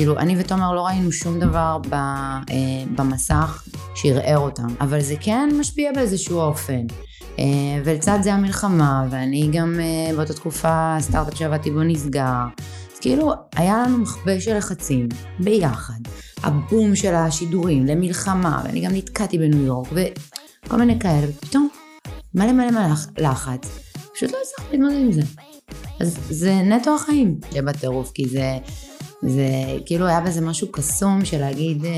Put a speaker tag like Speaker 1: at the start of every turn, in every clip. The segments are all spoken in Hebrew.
Speaker 1: כאילו, אני ותומר לא ראינו שום דבר ב, אה, במסך שערער אותם, אבל זה כן משפיע באיזשהו אופן. אה, ולצד זה המלחמה, ואני גם אה, באותה תקופה, הסטארט-אפ שעבדתי בו נסגר. אז כאילו, היה לנו מכבה של לחצים, ביחד. הבום של השידורים למלחמה, ואני גם נתקעתי בניו יורק, וכל מיני כאלה, ופתאום מלא מלא מלא לחץ. פשוט לא הצלחתי להתמודד עם זה. אז זה נטו החיים שבטירוף, כי זה, זה כאילו היה בזה משהו קסום של להגיד, אה,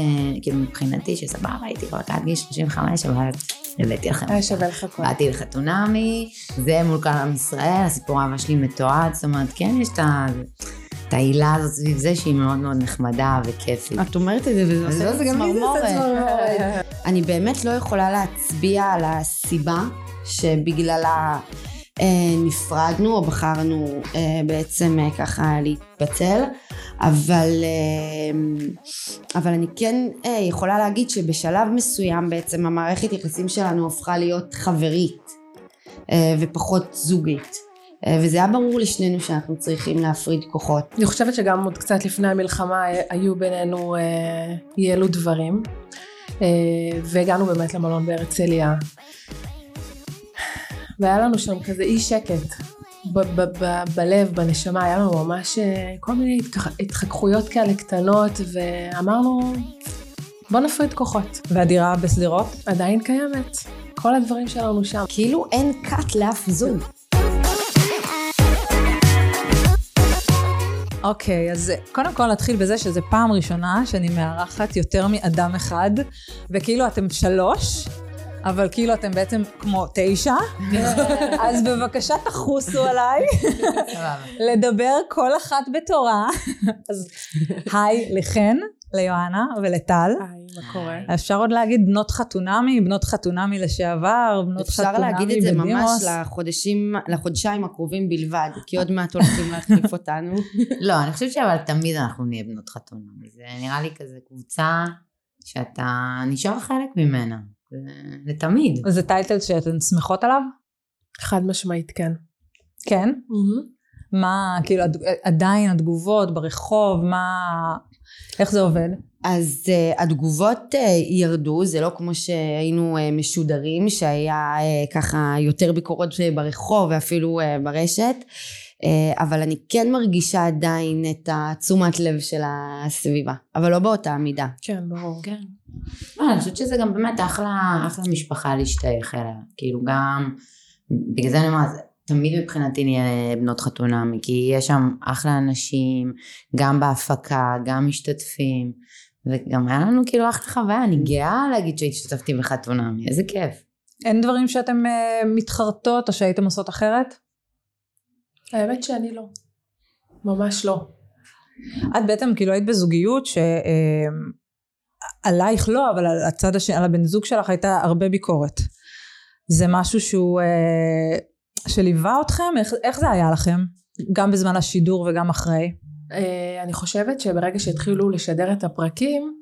Speaker 1: כאילו מבחינתי שסבבה הייתי כבר עד גיל 35, אבל הבאתי לכם.
Speaker 2: היה שווה לחכות.
Speaker 1: באתי לחתונמי, זה מול כל עם ישראל, הסיפור האהבה שלי מתועד, זאת אומרת, כן יש את ה... את העילה הזאת סביב זה שהיא מאוד מאוד נחמדה וכיפית.
Speaker 3: את אומרת את זה וזה עושה
Speaker 1: לא, זה גם לי עושה צמרמורת.
Speaker 3: אני באמת לא יכולה להצביע על הסיבה שבגללה נפרדנו או בחרנו אה, בעצם אה, ככה להתפצל, אבל, אה, אבל אני כן אה, יכולה להגיד שבשלב מסוים בעצם המערכת יחסים שלנו הפכה להיות חברית אה, ופחות זוגית. אה, וזה היה ברור לשנינו שאנחנו צריכים להפריד כוחות.
Speaker 2: אני חושבת שגם עוד קצת לפני המלחמה היו בינינו אה, אי אלו דברים. אה, והגענו באמת למלון בהרצליה. והיה לנו שם כזה אי שקט. ב- ב- ב- בלב, בנשמה, היה לנו ממש אה, כל מיני התחככויות כאלה קטנות, ואמרנו, בוא נפריד כוחות.
Speaker 4: והדירה בשדרות?
Speaker 2: עדיין קיימת. כל הדברים שלנו שם.
Speaker 3: כאילו אין קאט לאף זוג.
Speaker 4: אוקיי, okay, אז קודם כל נתחיל בזה שזו פעם ראשונה שאני מארחת יותר מאדם אחד, וכאילו אתם שלוש, אבל כאילו אתם בעצם כמו תשע, אז בבקשה תחוסו עליי, לדבר כל אחת בתורה. אז היי לחן, ליוהנה ולטל.
Speaker 2: היי, מה קורה?
Speaker 4: אפשר עוד להגיד בנות חתונמי, בנות חתונמי לשעבר, בנות
Speaker 3: אפשר
Speaker 4: חתונמי
Speaker 3: להגיד את זה ממש
Speaker 4: בדימוס.
Speaker 3: לחודשים, לחודשיים הקרובים בלבד, כי עוד מעט הולכים להחליף אותנו.
Speaker 1: לא, אני חושבת שאבל תמיד אנחנו נהיה בנות חתונה. זה נראה לי כזה קבוצה שאתה נשאר חלק ממנה. זה- לתמיד.
Speaker 4: זה טייטל שאתן שמחות עליו?
Speaker 2: חד משמעית כן.
Speaker 4: כן. מה, כאילו, עדיין התגובות ברחוב, מה... איך זה עובד?
Speaker 3: אז uh, התגובות uh, ירדו, זה לא כמו שהיינו uh, משודרים, שהיה uh, ככה יותר ביקורות uh, ברחוב ואפילו uh, ברשת, uh, אבל אני כן מרגישה עדיין את התשומת לב של הסביבה, אבל לא באותה מידה.
Speaker 2: כן, ברור.
Speaker 1: כן. לא, אני חושבת שזה גם באמת אחלה, אחלה משפחה להשתייך אליה. כאילו גם, בגלל זה אני אומרת, תמיד מבחינתי נהיה בנות חתונמי, כי יש שם אחלה אנשים, גם בהפקה, גם משתתפים, וגם היה לנו כאילו אחלה חוויה, אני גאה להגיד שהשתתפתי בחתונמי, איזה כיף.
Speaker 4: אין דברים שאתם uh, מתחרטות או שהייתם עושות אחרת?
Speaker 2: האמת שאני לא. ממש לא.
Speaker 4: את בעצם כאילו היית בזוגיות שעלייך לא, אבל על הצד השני, על הבן זוג שלך הייתה הרבה ביקורת. זה משהו שהוא, אה, שליווה אתכם? איך, איך זה היה לכם? גם בזמן השידור וגם אחרי?
Speaker 2: אה, אני חושבת שברגע שהתחילו לשדר את הפרקים,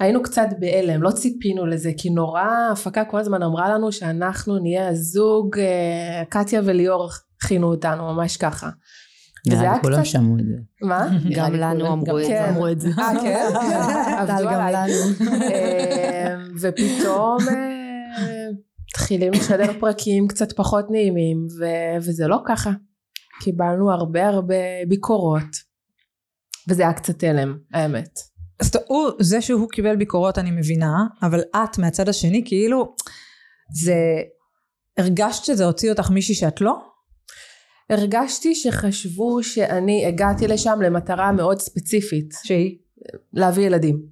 Speaker 2: היינו קצת בהלם, לא ציפינו לזה, כי נורא, ההפקה כל הזמן אמרה לנו שאנחנו נהיה הזוג, אה, קטיה וליאור הכינו אותנו, ממש ככה. וזה היה
Speaker 1: לי כולם
Speaker 2: קצת-
Speaker 1: שמעו את זה.
Speaker 2: מה?
Speaker 3: גם לנו אמרו את זה.
Speaker 2: כן.
Speaker 3: אמרו את זה.
Speaker 2: אה, כן? עבדו
Speaker 3: גם
Speaker 2: עליי.
Speaker 3: לנו.
Speaker 2: אה, ופתאום אה, מתחילים לשדר פרקים קצת פחות נעימים, ו- וזה לא ככה. קיבלנו הרבה הרבה ביקורות, וזה היה קצת הלם, האמת.
Speaker 4: אז הוא, זה שהוא קיבל ביקורות אני מבינה, אבל את מהצד השני כאילו, זה, הרגשת שזה הוציא אותך מישהי שאת לא?
Speaker 2: הרגשתי שחשבו שאני הגעתי לשם למטרה מאוד ספציפית,
Speaker 4: שהיא?
Speaker 2: להביא ילדים.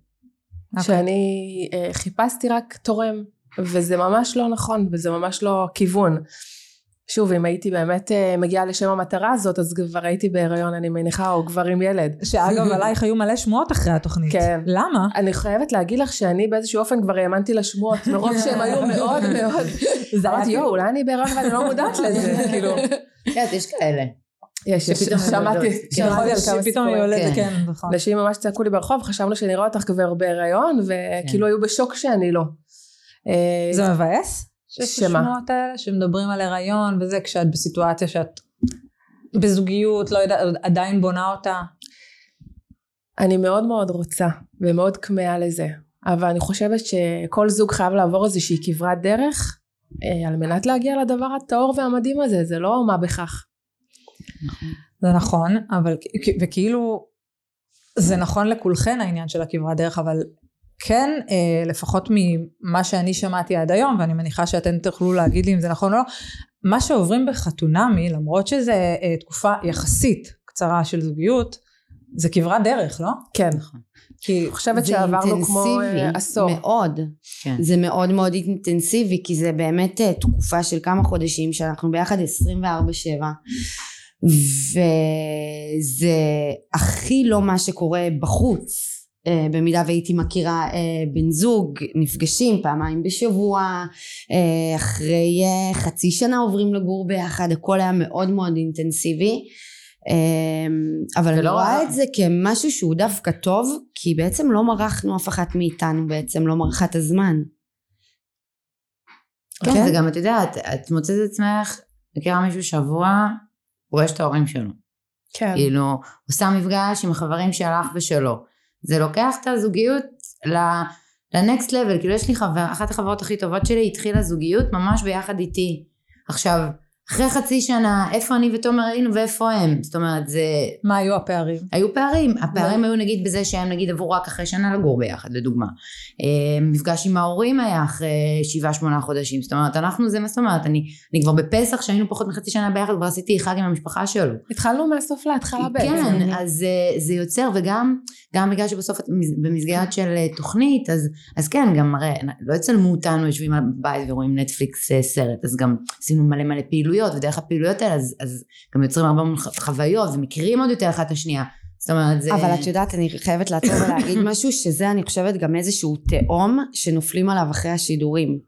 Speaker 4: אוקיי.
Speaker 2: שאני אה, חיפשתי רק תורם, וזה ממש לא נכון, וזה ממש לא הכיוון. שוב, אם הייתי באמת אה, מגיעה לשם המטרה הזאת, אז כבר הייתי בהיריון, אני מניחה, או כבר עם ילד.
Speaker 4: שאגב עלייך היו מלא שמועות אחרי התוכנית.
Speaker 2: כן.
Speaker 4: למה?
Speaker 2: אני חייבת להגיד לך שאני באיזשהו אופן כבר האמנתי לשמועות, מרוב שהם היו מאוד מאוד...
Speaker 4: זה היה
Speaker 2: אמרתי, יואו, אולי אני בהיריון ואני לא מודעת לזה, כאילו.
Speaker 1: כן, יש כאלה.
Speaker 2: יש,
Speaker 1: שפתאום
Speaker 2: שמעתי,
Speaker 1: יולדות. כן.
Speaker 2: שמעתי על כמה
Speaker 4: שפתאום היא. יולדת,
Speaker 1: כן.
Speaker 4: כן, נכון.
Speaker 2: אנשים ממש צעקו לי ברחוב, חשבנו שאני רואה אותך כבר בהיריון, וכאילו היו בשוק שאני לא. אה,
Speaker 4: זה מבאס? שיש? השמועות האלה שמדברים על הריון וזה כשאת בסיטואציה שאת בזוגיות, לא יודעת, עדיין בונה אותה.
Speaker 2: אני מאוד מאוד רוצה ומאוד כמהה לזה אבל אני חושבת שכל זוג חייב לעבור איזושהי כברת דרך אה, על מנת להגיע לדבר הטהור והמדהים הזה זה לא מה בכך.
Speaker 4: זה נכון, אבל וכאילו זה נכון לכולכן העניין של הכברת דרך, אבל כן, אה, לפחות ממה שאני שמעתי עד היום, ואני מניחה שאתן תוכלו להגיד לי אם זה נכון או לא, מה שעוברים בחתונמי, למרות שזה אה, תקופה יחסית קצרה של זוגיות, זה כברת דרך, לא?
Speaker 2: כן. נכון. כי אני חושבת שעברנו כמו אה, עשור.
Speaker 3: מאוד. כן. זה מאוד מאוד אינטנסיבי, כי זה באמת תקופה של כמה חודשים שאנחנו ביחד 24-7. וזה הכי לא מה שקורה בחוץ. אה, במידה והייתי מכירה בן זוג, נפגשים פעמיים בשבוע, אחרי חצי שנה עוברים לגור ביחד, הכל היה מאוד מאוד אינטנסיבי. אבל אני רואה את זה כמשהו שהוא דווקא טוב, כי בעצם לא מרחנו אף אחת מאיתנו בעצם, לא מרחה את הזמן.
Speaker 1: כן, זה גם, את יודעת, את מוצאת את עצמך, מכירה מישהו שבוע, פוגש את ההורים שלו. כן. כאילו, עושה מפגש עם החברים שלך ושלו. זה לוקח את הזוגיות לנקסט לבל, כאילו יש לי חבר, אחת החברות הכי טובות שלי התחילה זוגיות ממש ביחד איתי. עכשיו, אחרי חצי שנה, איפה אני ותומר היינו ואיפה הם? זאת אומרת, זה...
Speaker 4: מה היו הפערים?
Speaker 1: היו פערים. הפערים היו נגיד בזה שהם נגיד עברו רק אחרי שנה לגור ביחד, לדוגמה. אה, מפגש עם ההורים היה אחרי שבעה שמונה חודשים. זאת אומרת, אנחנו זה מה זאת אומרת, אני, אני כבר בפסח, שהיינו פחות מחצי שנה ביחד, כבר עשיתי חג עם המשפחה שלו.
Speaker 2: התחלנו מהסוף להתחלה
Speaker 1: בעצם. כן, אז זה, אה, זה יוצר, וגם גם בגלל שבסוף במסגרת של אה, תוכנית, אז, אז כן, גם הרי לא יצלמו אותנו, יושבים בבית ורואים נטפליקס סרט, אז גם עשינו מלא מלא פעילויות. פעילויות, ודרך הפעילויות האלה אז, אז גם יוצרים הרבה מאוד חוויות ומכירים עוד יותר אחת את השנייה. זאת אומרת זה...
Speaker 3: אבל את יודעת, אני חייבת לעצור ולהגיד משהו, שזה אני חושבת גם איזשהו תהום שנופלים עליו אחרי השידורים.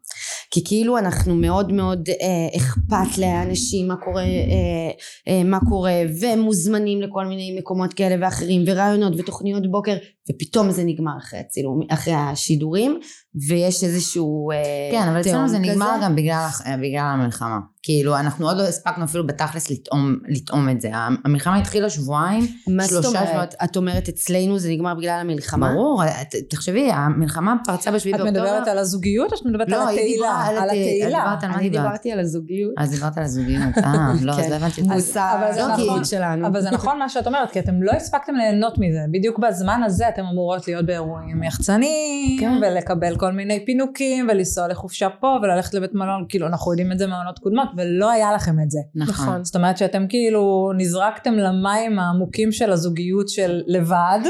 Speaker 3: כי כאילו אנחנו מאוד מאוד אה, אכפת לאנשים מה קורה, אה, אה, מה קורה, ומוזמנים לכל מיני מקומות כאלה ואחרים, ורעיונות ותוכניות בוקר, ופתאום זה נגמר אחרי הצילום, אחרי השידורים, ויש איזשהו אה,
Speaker 1: כן, אבל אצלנו זה נגמר גם בגלל, בגלל המלחמה. כאילו, אנחנו עוד לא הספקנו אפילו בתכלס לטעום, לטעום את זה. המלחמה התחילה שבועיים,
Speaker 3: שלושה שבועות. את אומרת אצלנו זה נגמר בגלל המלחמה?
Speaker 1: ברור, תחשבי, המלחמה פרצה בשביעי
Speaker 4: באוקטובר. את מדברת על הזוגיות או שאת מדברת
Speaker 1: לא,
Speaker 4: על התהילה?
Speaker 1: על התהילה.
Speaker 3: אני דיברתי על הזוגיות.
Speaker 1: אז דיברת על הזוגיות. אה, לא, אז לא הבנתי.
Speaker 3: מוסר,
Speaker 4: נכון. שלנו. אבל זה נכון מה שאת אומרת, כי אתם לא הספקתם ליהנות מזה. בדיוק בזמן הזה אתם אמורות להיות באירועים יחצניים, כן. ולקבל כל מיני פינוקים, ולנסוע לחופשה פה, וללכת לבית מלון, כאילו אנחנו יודעים את זה מעונות קודמות, ולא היה לכם את זה.
Speaker 1: נכון.
Speaker 4: זאת אומרת שאתם כאילו נזרקתם למים העמוקים של הזוגיות של לבד.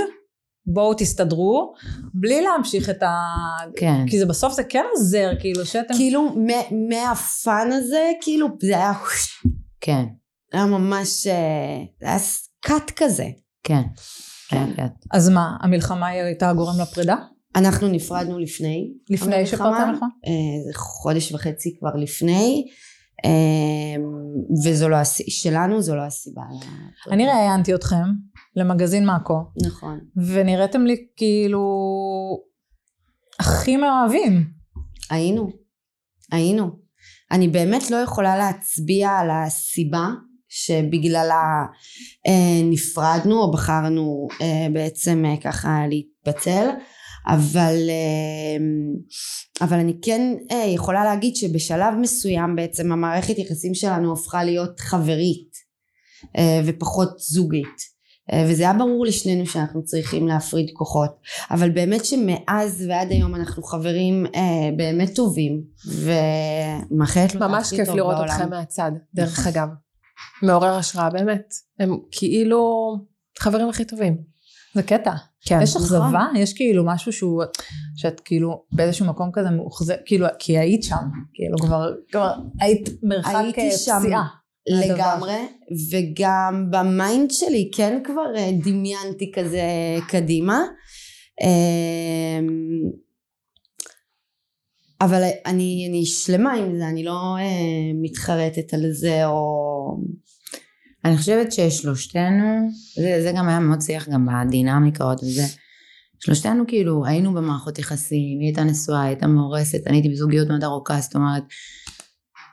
Speaker 4: בואו תסתדרו, בלי להמשיך את ה... כן. כי זה בסוף זה כן עוזר, כאילו שאתם...
Speaker 3: כאילו מהפאן הזה, כאילו זה היה...
Speaker 1: כן.
Speaker 3: היה ממש... אה, זה היה קאט כזה.
Speaker 1: כן. כן, כן.
Speaker 4: אז מה, המלחמה הייתה גורם לפרידה?
Speaker 3: אנחנו נפרדנו לפני.
Speaker 4: לפני שפרצה המלחמה?
Speaker 3: אה, זה חודש וחצי כבר לפני. אה, וזו לא הסיבה, שלנו זו לא הסיבה.
Speaker 4: אני ראיינתי אתכם למגזין מאקו.
Speaker 3: נכון.
Speaker 4: ונראיתם לי כאילו הכי מאוהבים.
Speaker 3: היינו, היינו. אני באמת לא יכולה להצביע על הסיבה שבגללה אה, נפרדנו או בחרנו אה, בעצם אה, ככה להתפצל אבל אה, אבל אני כן אה, יכולה להגיד שבשלב מסוים בעצם המערכת יחסים שלנו הפכה להיות חברית אה, ופחות זוגית. אה, וזה היה ברור לשנינו שאנחנו צריכים להפריד כוחות. אבל באמת שמאז ועד היום אנחנו חברים אה, באמת טובים ומאחלת
Speaker 2: לו ממש כיף לראות אתכם מהצד דרך. אגב. מעורר השראה באמת. הם כאילו חברים הכי טובים.
Speaker 4: זה קטע כן, יש אכזבה נכון. יש כאילו משהו שהוא שאת כאילו באיזשהו מקום כזה מאוכזב כאילו כי היית שם כאילו כבר, כבר היית מרחק פסיעה
Speaker 3: לגמרי, וגם ב mind שלי כן כבר אה, דמיינתי כזה קדימה. אמ, אבל אני, אני שלמה עם זה, אני לא אה, מתחרטת על זה או...
Speaker 1: אני חושבת ששלושתנו, זה, זה גם היה מאוד שיח גם בדינמיקות וזה, שלושתנו כאילו היינו במערכות יחסים, היא הייתה נשואה, הייתה מאורסת, אני הייתי בזוגיות מאוד ארוכה, זאת אומרת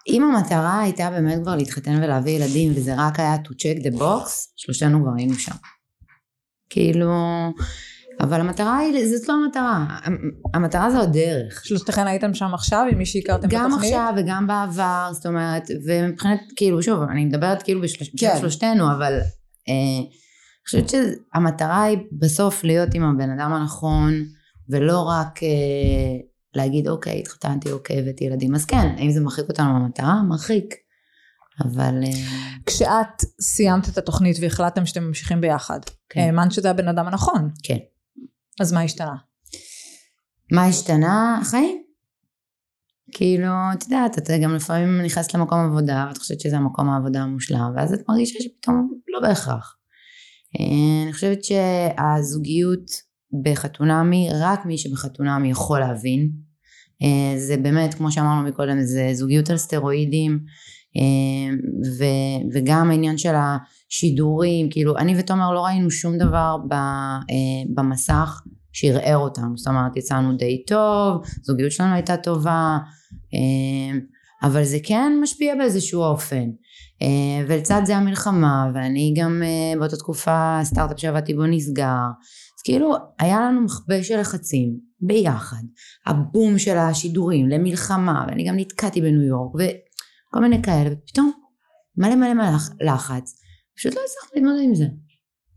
Speaker 1: אם המטרה הייתה באמת כבר להתחתן ולהביא ילדים וזה רק היה to check the box, שלושתנו כבר היינו שם. כאילו, אבל המטרה היא, זאת לא המטרה, המטרה זו הדרך.
Speaker 4: שלושתכן הייתם שם עכשיו עם מי שהכרתם
Speaker 1: גם
Speaker 4: בתוכנית?
Speaker 1: עכשיו וגם בעבר, זאת אומרת, ומבחינת, כאילו, שוב, אני מדברת כאילו בשלוש,
Speaker 3: כן.
Speaker 1: אבל אה, אני חושבת שהמטרה היא בסוף להיות עם הבן אדם הנכון, ולא רק אה, להגיד, אוקיי, התחתנתי, אוקיי, הבאתי ילדים. אז כן, האם זה מרחיק אותנו מהמטרה? מרחיק. אבל אה,
Speaker 4: כשאת סיימת את התוכנית והחלטתם שאתם ממשיכים ביחד,
Speaker 1: כן.
Speaker 4: האמנת שזה הבן אדם הנכון.
Speaker 1: כן.
Speaker 4: אז מה השתנה?
Speaker 1: מה השתנה? החיים. כאילו, את יודעת, את גם לפעמים נכנסת למקום עבודה, ואת חושבת שזה המקום העבודה המושלם, ואז את מרגישה שפתאום לא בהכרח. אה, אני חושבת שהזוגיות בחתונמי, רק מי שבחתונמי יכול להבין. אה, זה באמת, כמו שאמרנו מקודם, זה זוגיות על סטרואידים, אה, ו- וגם העניין של השידורים, כאילו, אני ותומר לא ראינו שום דבר ב- אה, במסך שערער אותנו, זאת אומרת, יצאנו די טוב, זוגיות שלנו הייתה טובה, אה, אבל זה כן משפיע באיזשהו אופן. אה, ולצד זה המלחמה, ואני גם אה, באותה תקופה, הסטארט-אפ שעבדתי בו נסגר, אז כאילו היה לנו מכבש של לחצים ביחד, הבום של השידורים למלחמה, ואני גם נתקעתי בניו יורק, וכל מיני כאלה, ופתאום מלא מלא מלא לחץ, פשוט לא הצלחתי להתמודד עם זה.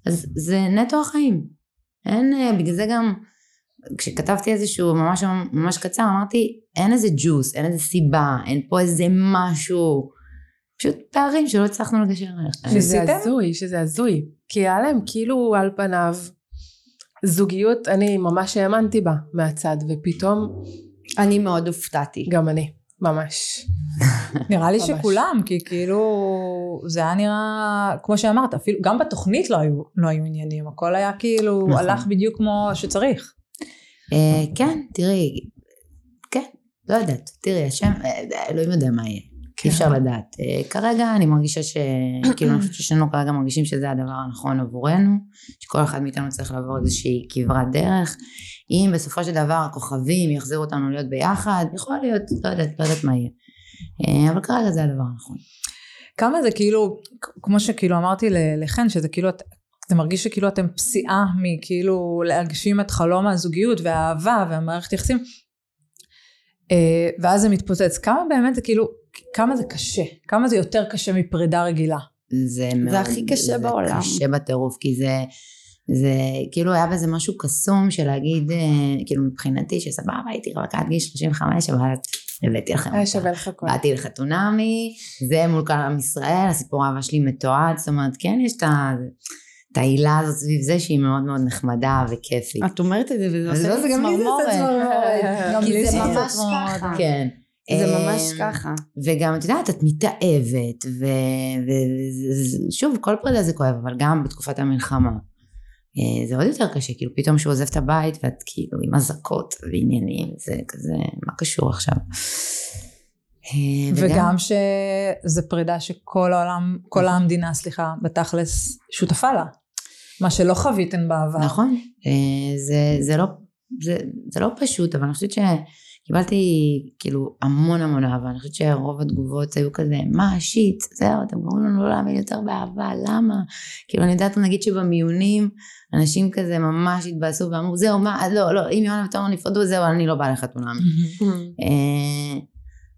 Speaker 1: אז זה נטו החיים. אין, אה, בגלל זה גם כשכתבתי איזשהו ממש ממש קצר אמרתי אין איזה ג'וס, אין איזה סיבה, אין פה איזה משהו, פשוט פערים שלא הצלחנו לגשר עליהם.
Speaker 2: שזה? הזוי, שזה הזוי. כי היה להם כאילו על פניו זוגיות, אני ממש האמנתי בה מהצד, ופתאום
Speaker 3: אני מאוד הופתעתי.
Speaker 2: גם אני, ממש.
Speaker 4: נראה לי. שכולם, כי כאילו זה היה נראה, כמו שאמרת, אפילו גם בתוכנית לא היו, לא היו עניינים, הכל היה כאילו,
Speaker 1: נכון.
Speaker 4: הלך בדיוק כמו שצריך.
Speaker 1: אה, כן, תראי, כן, לא יודעת, תראי, השם, אה, אלוהים יודע מה יהיה.
Speaker 2: כן.
Speaker 1: אי אפשר לדעת. אה, כרגע אני מרגישה ש... כאילו, אני חושבת ששנינו כרגע מרגישים שזה הדבר הנכון עבורנו, שכל אחד מאיתנו צריך לעבור איזושהי כברת דרך. אם בסופו של דבר הכוכבים יחזירו אותנו להיות ביחד, יכול להיות, לא יודעת, לא יודעת מה יהיה. אה, אבל כרגע זה הדבר הנכון.
Speaker 4: כמה זה כאילו, כמו שכאילו אמרתי לחן, שזה כאילו, זה מרגיש שכאילו אתם פסיעה מכאילו להגשים את חלום הזוגיות והאהבה והמערכת יחסים, אה, ואז זה מתפוצץ. כמה באמת זה כאילו, כמה זה קשה, כמה זה יותר קשה מפרידה רגילה.
Speaker 1: זה מאוד...
Speaker 3: הכי קשה בעולם.
Speaker 1: זה קשה בטירוף, כי זה... זה כאילו היה בזה משהו קסום של להגיד, אה, כאילו מבחינתי שסבבה הייתי רווקה עד גיל 35 אבל הבאתי לכם
Speaker 2: היה
Speaker 1: אותה.
Speaker 2: שווה לך הכל.
Speaker 1: באתי לחתונמי, זה מול כל עם ישראל, הסיפור האהבה שלי מתועד, זאת אומרת כן יש את ה- את העילה הזאת סביב זה שהיא מאוד מאוד נחמדה וכיפית.
Speaker 3: את אומרת את זה וזה עושה
Speaker 1: זה
Speaker 3: לי
Speaker 1: גם לי זה עושה
Speaker 3: צמרמורת. כי זה ממש. ככה.
Speaker 1: כן.
Speaker 3: זה
Speaker 1: אה,
Speaker 3: ממש ככה.
Speaker 1: וגם את יודעת את מתאהבת ושוב כל פרידה זה כואב אבל גם בתקופת המלחמה זה עוד יותר קשה כאילו פתאום שהוא עוזב את הבית ואת כאילו עם אזעקות ועניינים זה כזה מה קשור עכשיו. אה,
Speaker 4: וגם שזה פרידה שכל העולם, כל המדינה, סליחה, בתכלס שותפה לה. מה שלא חוויתן בעבר.
Speaker 1: נכון אה, זה, זה לא זה, זה לא פשוט אבל אני חושבת שקיבלתי כאילו המון המון אהבה. אני חושבת שרוב התגובות היו כזה מה שיט זהו אתם גורמים לנו לא להאמין יותר באהבה למה? כאילו אני יודעת נגיד שבמיונים אנשים כזה ממש התבאסו ואמרו זהו מה לא לא אם יואנה ותומר נפרדו זהו אני לא באה לחתונה. אה,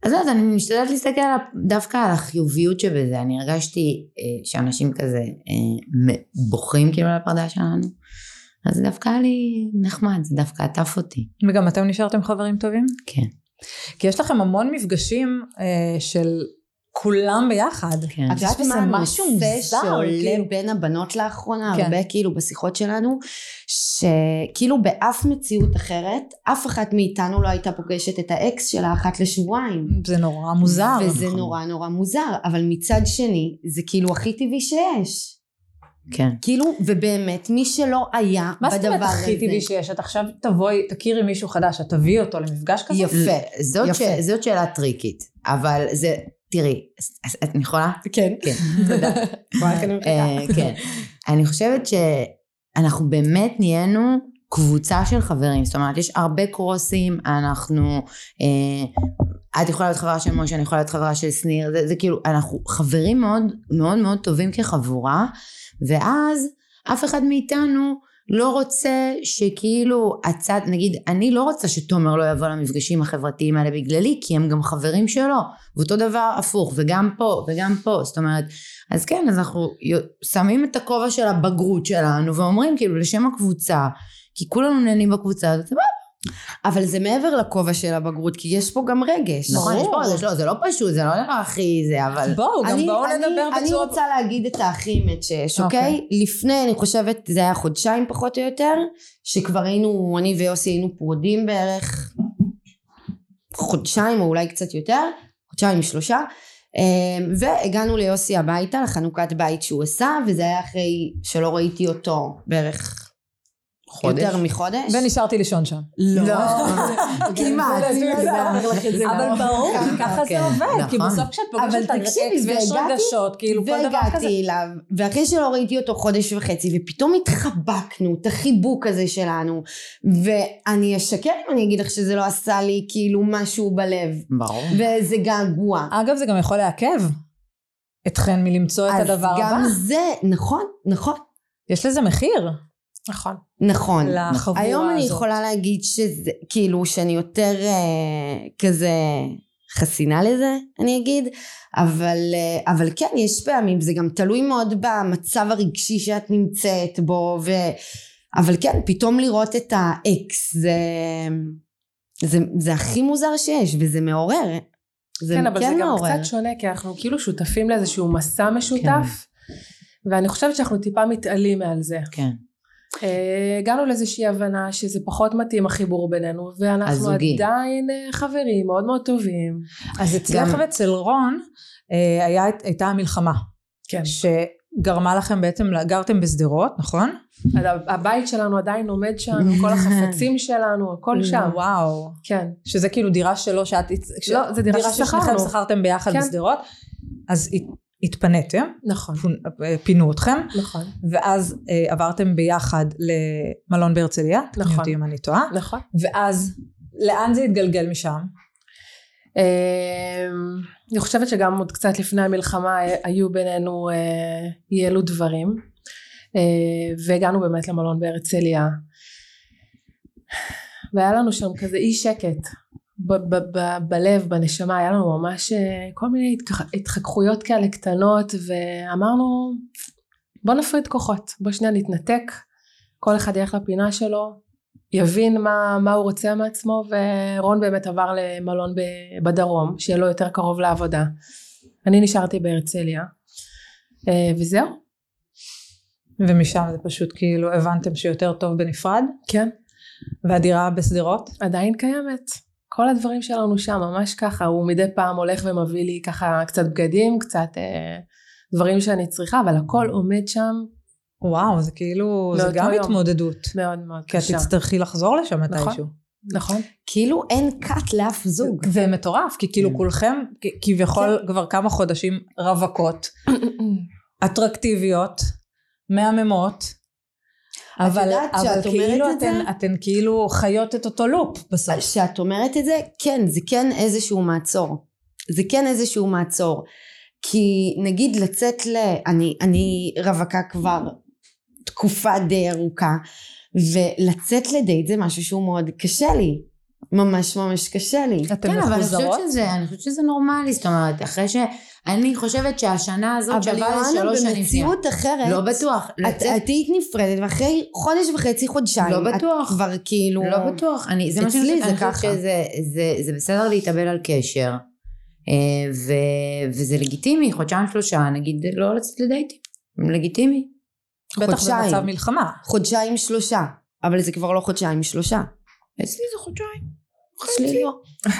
Speaker 1: אז לא אני משתדלת להסתכל על דווקא על החיוביות שבזה, אני הרגשתי אה, שאנשים כזה אה, בוכים כאילו על הפרדה שלנו, אז דווקא היה לי נחמד, זה דווקא עטף אותי,
Speaker 4: וגם אתם נשארתם חברים טובים?
Speaker 1: כן,
Speaker 4: כי יש לכם המון מפגשים אה, של כולם ביחד.
Speaker 1: כן.
Speaker 3: את יודעת מה
Speaker 4: משהו
Speaker 3: הנושא
Speaker 4: מוזר,
Speaker 3: שעולה
Speaker 4: כאילו.
Speaker 3: בין הבנות לאחרונה,
Speaker 4: כן.
Speaker 3: הרבה כאילו בשיחות שלנו, שכאילו באף מציאות אחרת, אף אחת מאיתנו לא הייתה פוגשת את האקס שלה אחת לשבועיים.
Speaker 4: זה נורא מוזר.
Speaker 3: וזה
Speaker 1: נכון.
Speaker 3: נורא נורא מוזר, אבל מצד שני, זה כאילו הכי טבעי שיש.
Speaker 1: כן.
Speaker 3: כאילו, ובאמת, מי שלא היה
Speaker 4: מה זאת
Speaker 3: בדבר
Speaker 4: אומרת
Speaker 3: הזה...
Speaker 4: הכי טבעי שיש? את עכשיו תבואי, תכירי מישהו חדש, את תביאי אותו למפגש כזה?
Speaker 3: יפה.
Speaker 1: זאת,
Speaker 3: יפה.
Speaker 1: ש... זאת שאלה טריקית, אבל זה, תראי, את יכולה?
Speaker 3: כן.
Speaker 1: כן, תודה. אה, כן. אני חושבת שאנחנו באמת נהיינו קבוצה של חברים, זאת אומרת יש הרבה קרוסים, אנחנו, אה, את יכולה להיות חברה של משה, אני יכולה להיות חברה של שניר, זה, זה כאילו, אנחנו חברים מאוד מאוד מאוד טובים כחבורה, ואז אף אחד מאיתנו לא רוצה שכאילו הצד, נגיד, אני לא רוצה שתומר לא יבוא למפגשים החברתיים האלה בגללי, כי הם גם חברים שלו, ואותו דבר הפוך, וגם פה, וגם פה, זאת אומרת, אז כן, אז אנחנו שמים את הכובע של הבגרות שלנו, ואומרים כאילו לשם הקבוצה, כי כולנו נהנים בקבוצה הזאת, סבבה.
Speaker 3: אבל זה מעבר לכובע של הבגרות, כי יש פה גם רגש.
Speaker 1: נכון, יש פה, זה לא, זה לא פשוט, זה לא נראה הכי זה, אבל...
Speaker 4: בואו, גם
Speaker 3: אני-
Speaker 4: בואו
Speaker 3: אני-
Speaker 4: נדבר
Speaker 3: אני
Speaker 4: בצורה...
Speaker 3: רוצה להגיד את הכי אמת שיש,
Speaker 4: אוקיי.
Speaker 3: אוקיי? לפני, אני חושבת, זה היה חודשיים פחות או יותר, שכבר היינו, אני ויוסי היינו פרודים בערך חודשיים או אולי קצת יותר, חודשיים שלושה, אמ, והגענו ליוסי הביתה לחנוכת בית שהוא עשה, וזה היה אחרי שלא ראיתי אותו בערך
Speaker 1: חודש?
Speaker 3: יותר מחודש.
Speaker 4: ונשארתי לישון שם.
Speaker 3: לא,
Speaker 1: כן,
Speaker 3: כמעט.
Speaker 4: אבל ברור, ככה
Speaker 1: כן,
Speaker 4: זה עובד, כי
Speaker 1: נכון.
Speaker 4: בסוף כשאת
Speaker 3: אבל
Speaker 4: פוגשת את האקס ויש רגשות, כאילו כל דבר כזה.
Speaker 3: והגעתי אליו, ואחרי שלא ראיתי אותו חודש וחצי, ופתאום התחבקנו, את החיבוק הזה שלנו, ואני אשקר אם אני אגיד לך שזה לא עשה לי כאילו משהו בלב,
Speaker 1: ברור.
Speaker 3: וזה געגוע.
Speaker 4: אגב, זה גם יכול לעכב אתכן מלמצוא את
Speaker 3: אז
Speaker 4: הדבר הבא.
Speaker 3: גם זה, נכון, נכון,
Speaker 4: יש לזה מחיר
Speaker 2: נכון.
Speaker 3: נכון.
Speaker 4: לחבורה הזאת.
Speaker 3: היום אני יכולה להגיד שזה, כאילו, שאני יותר אה, כזה חסינה לזה, אני אגיד, אבל, אה, אבל כן, יש פעמים, זה גם תלוי מאוד במצב הרגשי שאת נמצאת בו, ו... אבל כן, פתאום לראות את האקס, זה, זה, זה הכי מוזר שיש, וזה מעורר. זה
Speaker 2: כן, אבל זה גם
Speaker 3: מעורר.
Speaker 2: קצת שונה, כי אנחנו כאילו שותפים לאיזשהו מסע משותף, ואני חושבת שאנחנו טיפה מתעלים מעל זה.
Speaker 1: כן.
Speaker 2: אה, הגענו לאיזושהי הבנה שזה פחות מתאים החיבור בינינו, ואנחנו
Speaker 1: הזוגי.
Speaker 2: עדיין אה, חברים מאוד מאוד טובים.
Speaker 4: אז אצלך ואצל רון אה, היה- הייתה המלחמה,
Speaker 2: כן.
Speaker 4: שגרמה לכם בעצם, גרתם בשדרות, נכון?
Speaker 2: הבית שלנו עדיין עומד שם, כל החפצים שלנו, הכל שם.
Speaker 4: וואו.
Speaker 2: כן.
Speaker 4: שזה כאילו דירה שלו שאת...
Speaker 2: לא, זה דירה ששכרנו.
Speaker 4: ששניכם שכרתם ביחד
Speaker 2: כן.
Speaker 4: בשדרות, אז התפניתם,
Speaker 2: נכון.
Speaker 4: אה, פינו אתכם,
Speaker 2: נכון.
Speaker 4: ואז אה, עברתם ביחד למלון בהרצליה, תקני
Speaker 2: נכון.
Speaker 4: אותי אם אני טועה,
Speaker 2: נכון.
Speaker 4: ואז לאן זה התגלגל משם?
Speaker 2: אמ, אני חושבת שגם עוד קצת לפני המלחמה היו בינינו אה, אי אלו דברים אה, והגענו באמת למלון בהרצליה והיה לנו שם כזה אי שקט ב- ב- ב- בלב בנשמה היה לנו ממש אה, כל מיני התחככויות כאלה קטנות ואמרנו בוא נפריד כוחות בוא שנייה נתנתק כל אחד ילך לפינה שלו יבין מה, מה הוא רוצה מעצמו ורון באמת עבר למלון ב- בדרום שיהיה לו יותר קרוב לעבודה. אני נשארתי בהרצליה אה, וזהו.
Speaker 4: ומשם זה פשוט כאילו הבנתם שיותר טוב בנפרד,
Speaker 2: כן.
Speaker 4: והדירה בשדרות?
Speaker 2: עדיין קיימת כל הדברים שלנו שם ממש ככה הוא מדי פעם הולך ומביא לי ככה קצת בגדים קצת אה, דברים שאני צריכה אבל הכל עומד שם
Speaker 4: וואו, זה כאילו, זה גם
Speaker 2: יום.
Speaker 4: התמודדות.
Speaker 2: מאוד מאוד
Speaker 4: כי את
Speaker 2: קשה
Speaker 4: תצטרכי לחזור לשם
Speaker 2: נכון.
Speaker 4: מתישהו.
Speaker 2: נכון
Speaker 3: כאילו אין קאט לאף זוג.
Speaker 4: זה מטורף, כי כאילו
Speaker 1: כן.
Speaker 4: כולכם כביכול כבר כמה חודשים רווקות, אטרקטיביות, מהממות, אבל,
Speaker 3: יודעת
Speaker 4: אבל
Speaker 3: שאת אומרת
Speaker 4: כאילו
Speaker 3: את
Speaker 4: אתן,
Speaker 3: זה?
Speaker 4: אתן כאילו חיות את אותו לופ בסוף.
Speaker 3: כשאת אומרת את זה, כן, זה כן איזשהו מעצור. זה כן איזשהו מעצור. כי נגיד לצאת ל... אני, אני רווקה כבר תקופה די ארוכה, ולצאת לדייט זה משהו שהוא מאוד קשה לי. ממש ממש קשה לי.
Speaker 4: אתן
Speaker 1: כן, אבל אני חושבת
Speaker 4: מחוזרות?
Speaker 1: שזה, אני חושבת שזה נורמלי, זאת אומרת, אחרי ש... אני חושבת שהשנה הזאת
Speaker 3: אבל
Speaker 1: שווה
Speaker 3: יואנה,
Speaker 1: לשלוש שנים.
Speaker 3: במציאות אחרת,
Speaker 1: לא בטוח.
Speaker 3: את, את היית נפרדת, ואחרי חודש וחצי, חודשיים,
Speaker 1: לא
Speaker 3: את
Speaker 1: בטוח.
Speaker 3: כבר כאילו...
Speaker 1: לא בטוח, אני, זה מה
Speaker 3: אצלי
Speaker 1: שאני
Speaker 3: זה
Speaker 1: חושבת, אני חושבת
Speaker 3: ככה.
Speaker 1: שזה זה, זה בסדר להתאבל על קשר, אה, ו, וזה לגיטימי, חודשיים שלושה, נגיד לא לצאת לדייטים, לגיטימי.
Speaker 4: בטח
Speaker 3: חודשיים.
Speaker 4: במצב מלחמה.
Speaker 3: חודשיים שלושה, אבל זה כבר לא חודשיים שלושה.
Speaker 1: אצלי זה חודשיים.
Speaker 3: אצלי לא.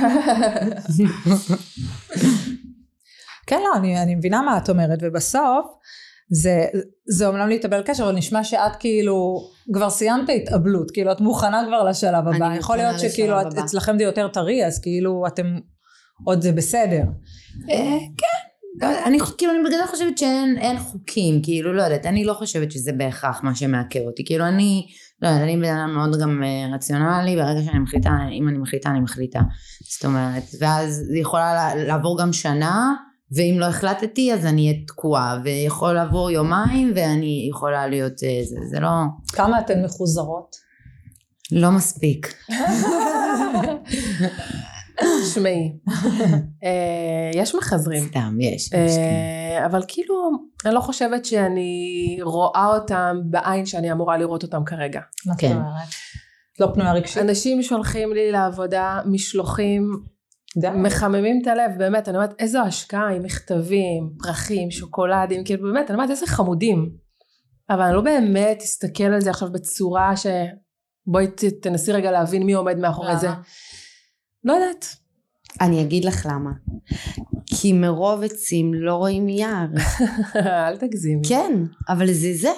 Speaker 4: כן, לא, אני, אני מבינה מה את אומרת, ובסוף זה, זה אומנם להתאבל קשר, אבל נשמע שאת כאילו כבר סיימת התאבלות, כאילו את מוכנה כבר לשלב
Speaker 3: אני
Speaker 4: הבא. יכול להיות שכאילו את. אצלכם זה יותר טרי, אז כאילו אתם עוד זה בסדר.
Speaker 1: אה, כן. אני כאילו אני בגדול חושבת שאין אין חוקים, כאילו לא יודעת, אני לא חושבת שזה בהכרח מה שמעכב אותי, כאילו אני, לא יודעת, אני בן אדם מאוד גם אה, רציונלי, ברגע שאני מחליטה, אם אני מחליטה אני מחליטה, זאת אומרת, ואז זה יכולה לה- לעבור גם שנה, ואם לא החלטתי אז אני אהיה תקועה, ויכול לעבור יומיים ואני יכולה להיות אה, זה, זה לא,
Speaker 4: כמה אתן מחוזרות?
Speaker 1: לא מספיק.
Speaker 2: תשמעי, אה, יש מחזרים.
Speaker 1: סתם, יש. כן.
Speaker 2: אבל כאילו, אני לא חושבת שאני רואה אותם בעין שאני אמורה לראות אותם כרגע.
Speaker 4: מה זאת
Speaker 1: כן.
Speaker 4: אומרת? לא פנויה רגשית?
Speaker 2: אנשים שולחים לי לעבודה משלוחים,
Speaker 4: די.
Speaker 2: מחממים את הלב, באמת, אני אומרת, איזו השקעה עם מכתבים, פרחים, שוקולדים, כאילו באמת, אני אומרת, איזה חמודים. אבל אני לא באמת אסתכל על זה עכשיו בצורה ש... בואי תנסי רגע להבין מי עומד מאחורי זה. לא יודעת.
Speaker 3: אני אגיד לך למה. כי מרוב עצים לא רואים יער.
Speaker 2: אל תגזימי.
Speaker 3: כן, אבל זה זה.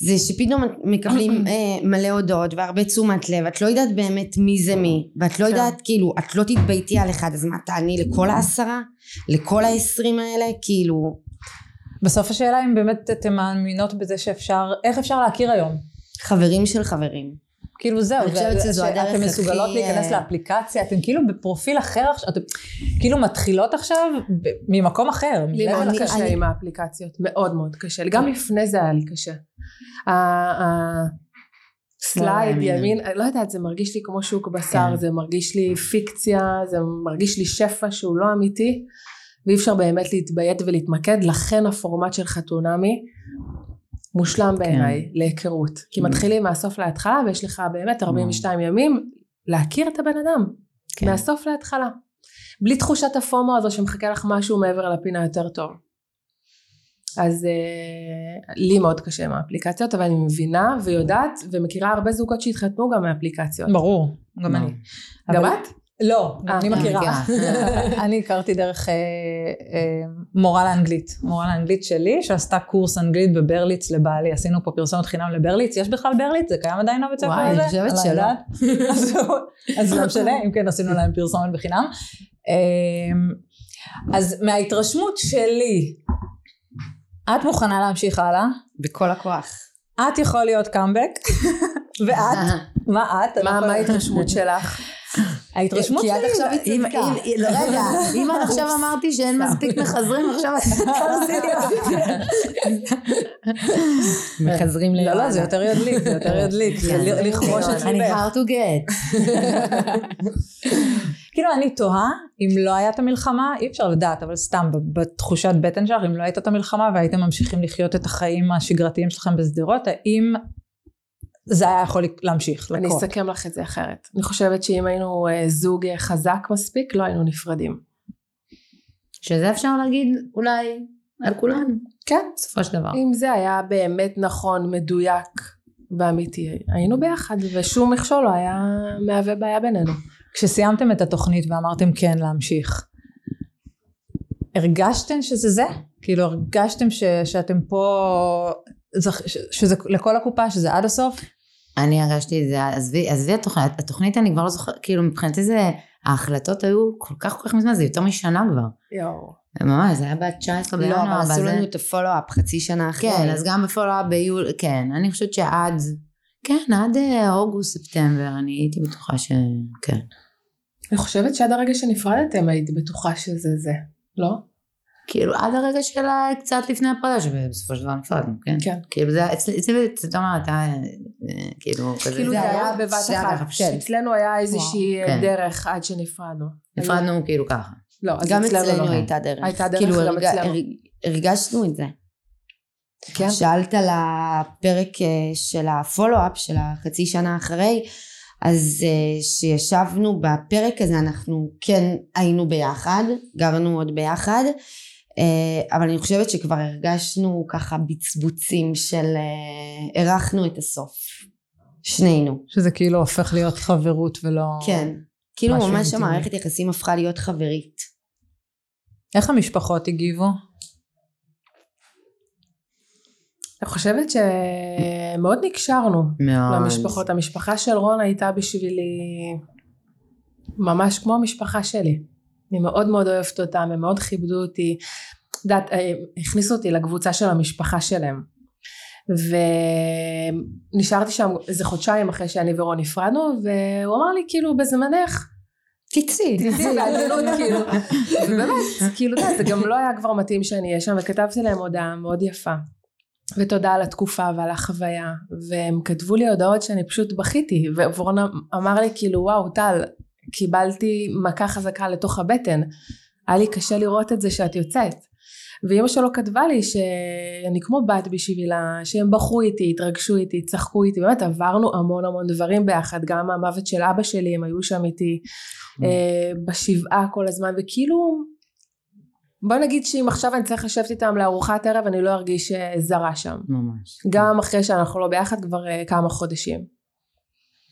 Speaker 3: זה שפתאום מקבלים אה, מלא הודעות והרבה תשומת לב, את לא יודעת באמת מי זה מי, ואת לא
Speaker 2: כן.
Speaker 3: יודעת, כאילו, את לא תתבייתי על אחד, אז מה, תעני לכל העשרה? לכל העשרים האלה? כאילו,
Speaker 4: בסוף השאלה אם באמת אתן מאמינות בזה שאפשר, איך אפשר להכיר היום?
Speaker 3: חברים של חברים.
Speaker 4: כאילו זהו,
Speaker 3: אני חושבת שזו הדרך
Speaker 4: אתן מסוגלות
Speaker 3: הכי,
Speaker 4: להיכנס
Speaker 3: אה,
Speaker 4: לאפליקציה, אתן כאילו בפרופיל אחר עכשיו, אתן כאילו מתחילות עכשיו ממקום אחר.
Speaker 2: לי מאוד
Speaker 3: אני-
Speaker 2: קשה
Speaker 3: אני-
Speaker 2: עם האפליקציות, מאוד מאוד קשה. גם לפני זה היה לי קשה. סלייד
Speaker 1: לא,
Speaker 2: ימין, לא יודעת, זה מרגיש לי כמו שוק בשר,
Speaker 1: כן.
Speaker 2: זה מרגיש לי פיקציה, זה מרגיש לי שפע שהוא לא אמיתי, ואי אפשר באמת להתביית ולהתמקד, לכן הפורמט של חתונמי מושלם בעיניי להיכרות. כי
Speaker 1: כן.
Speaker 2: מתחילים מהסוף להתחלה, ויש לך באמת 42 ימים להכיר את הבן אדם,
Speaker 1: כן.
Speaker 2: מהסוף להתחלה. בלי תחושת הפומו הזו שמחכה לך משהו מעבר לפינה יותר טוב. אז אה, לי מאוד קשה עם האפליקציות, אבל אני מבינה ויודעת ומכירה הרבה זוגות שהתחתנו גם מאפליקציות.
Speaker 4: ברור, גם. אני.
Speaker 2: גם
Speaker 4: אבל-
Speaker 2: את?
Speaker 4: לא,
Speaker 2: אה,
Speaker 4: אני מכירה. אני הכרתי דרך אה, אה, מורה לאנגלית. מורה לאנגלית שלי, שעשתה קורס אנגלית בברליץ לבעלי. עשינו פה פרסומת חינם לברליץ. יש בכלל ברליץ? זה קיים עדיין בבית ספר
Speaker 1: וואי,
Speaker 4: הזה?
Speaker 1: אני חושבת
Speaker 4: לא
Speaker 1: שלא.
Speaker 4: אז לא משנה, אם כן עשינו להם פרסומת בחינם. אה, אז מההתרשמות שלי, את מוכנה להמשיך הלאה?
Speaker 3: בכל הכוח.
Speaker 4: את יכול להיות קאמבק, ואת, מה את?
Speaker 2: מה ההתרשמות שלך?
Speaker 4: ההתרשמות
Speaker 3: כי
Speaker 4: שלי,
Speaker 3: עד עכשיו היא
Speaker 1: אם-
Speaker 3: צדקה.
Speaker 1: לא, רגע, אם עד עכשיו אמרתי שאין מספיק מחזרים, עכשיו מחזרים
Speaker 4: לא,
Speaker 1: ליואנה.
Speaker 4: לא, זה יותר ידליק, זה יותר ידליק, זה ל- לכבוש את
Speaker 1: אני
Speaker 4: ליבך.
Speaker 1: hard to get.
Speaker 4: כאילו, אני תוהה, אם לא הייתה המלחמה, אי אפשר לדעת, אבל סתם, בתחושת בטן שלך, אם לא הייתה את המלחמה והייתם ממשיכים לחיות את החיים השגרתיים שלכם בשדרות, האם זה היה יכול להמשיך,
Speaker 2: אני
Speaker 4: לקרות?
Speaker 2: אסכם לך את זה אחרת. אני חושבת שאם היינו אה, זוג אה, חזק מספיק, לא היינו נפרדים.
Speaker 1: שזה אפשר להגיד אולי על כולנו,
Speaker 2: כן.
Speaker 1: בסופו של דבר.
Speaker 2: אם זה היה באמת נכון, מדויק ואמיתי, היינו ביחד, ושום מכשול לא היה מהווה בעיה בינינו.
Speaker 4: כשסיימתם את התוכנית ואמרתם כן להמשיך, הרגשתם שזה זה? כאילו הרגשתם ש, שאתם פה, שזה לכל הקופה, שזה עד הסוף?
Speaker 1: אני הרגשתי את זה, עזבי, עזבי התוכנית, התוכנית אני כבר לא זוכרת, כאילו מבחינתי זה, ההחלטות היו כל כך כל כך מזמן, זה יותר משנה כבר.
Speaker 2: יואו.
Speaker 1: ממש, זה היה ב-19 בינואר.
Speaker 3: לא, אבל עשו. לנו את הפולו-אפ חצי שנה אחרי.
Speaker 1: כן, אז גם בפולו-אפ ביולי, כן, אני חושבת שעד, כן, עד אה, אוגוסט, ספטמבר, אני הייתי בטוחה ש... כן.
Speaker 2: אני חושבת שעד הרגע שנפרדתם היית בטוחה שזה זה, לא?
Speaker 1: כאילו, עד הרגע של ה- קצת לפני הפרדה, שבסופו של דבר נפרדנו, כן?
Speaker 2: כן.
Speaker 1: כאילו, זה, אצלי, אתה, אה, כאילו, כזה,
Speaker 2: כאילו זה היה בבת אחת.
Speaker 1: כן.
Speaker 2: אצלנו היה איזושהי
Speaker 1: כן.
Speaker 2: דרך עד שנפרדנו.
Speaker 1: נפרדנו כאילו ככה.
Speaker 2: לא,
Speaker 3: גם
Speaker 2: אצלנו לא.
Speaker 3: הייתה דרך.
Speaker 2: הייתה דרך
Speaker 3: כאילו,
Speaker 2: גם אצלנו.
Speaker 3: הרג- הרגשנו את זה.
Speaker 2: כן.
Speaker 3: שאלת על הפרק אה, של הפולו-אפ של החצי שנה אחרי, אז אה, שישבנו בפרק הזה אנחנו כן היינו ביחד, גרנו עוד ביחד, אבל אני חושבת שכבר הרגשנו ככה בצבוצים של אה, הרחנו את הסוף, שנינו.
Speaker 4: שזה כאילו הופך להיות חברות ולא...
Speaker 3: כן, כאילו ממש. המערכת יחסים הפכה להיות חברית.
Speaker 4: איך המשפחות הגיבו?
Speaker 2: אני חושבת שמאוד נקשרנו
Speaker 1: מאוד.
Speaker 2: למשפחות. המשפחה של רון הייתה בשבילי ממש כמו המשפחה שלי. אני מאוד מאוד אוהבת אותם, הם מאוד כיבדו אותי. יודעת, אה, הכניסו אותי לקבוצה של המשפחה שלהם. ונשארתי שם איזה חודשיים אחרי שאני ורון נפרדנו, והוא אמר לי כאילו בזמנך,
Speaker 3: תצאי, תצאי.
Speaker 2: בעדינות, כאילו. ובאמת, כאילו, זה גם לא היה כבר מתאים שאני אהיה שם, וכתבתי להם הודעה מאוד יפה. ותודה על התקופה ועל החוויה, והם כתבו לי הודעות שאני פשוט בכיתי, ואורון אמר לי כאילו, וואו, טל, קיבלתי מכה חזקה לתוך הבטן, היה לי קשה לראות את זה שאת יוצאת. ואימא שלו כתבה לי שאני כמו בת בשבילה, שהם בכו איתי, התרגשו איתי, צחקו איתי, באמת עברנו המון המון דברים ביחד, גם המוות של אבא שלי, הם היו שם איתי אה, בשבעה כל הזמן, וכאילו, בוא נגיד שאם עכשיו אני צריך לשבת איתם לארוחת ערב, אני לא ארגיש אה, זרה שם.
Speaker 1: ממש.
Speaker 2: גם אחרי שאנחנו לא ביחד כבר אה, כמה חודשים.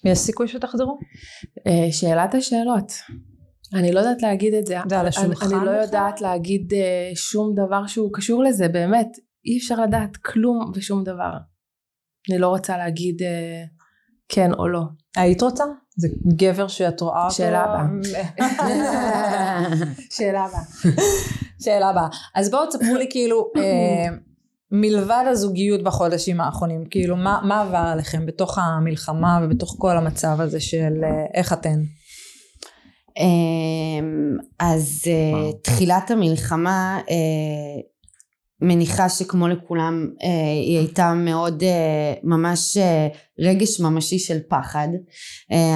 Speaker 4: יש סיכוי שתחזרו?
Speaker 2: אה, שאלת השאלות. אני לא יודעת להגיד את זה.
Speaker 4: זה על השולחן
Speaker 2: אני לא? יודעת להגיד אה, שום דבר שהוא קשור לזה, באמת. אי אפשר לדעת כלום ושום דבר. אני לא רוצה להגיד אה, כן או לא.
Speaker 4: היית רוצה? זה גבר שאת רואה אותו?
Speaker 2: שאלה הבאה. שאלה הבאה.
Speaker 4: שאלה הבאה. אז בואו תספרו לי כאילו, מלבד הזוגיות בחודשים האחרונים, כאילו מה, מה עבר עליכם בתוך המלחמה ובתוך כל המצב הזה של אה, איך אתן?
Speaker 3: אמ, אז אה. תחילת המלחמה אה, מניחה שכמו לכולם אה, היא הייתה מאוד אה, ממש אה, רגש ממשי של פחד.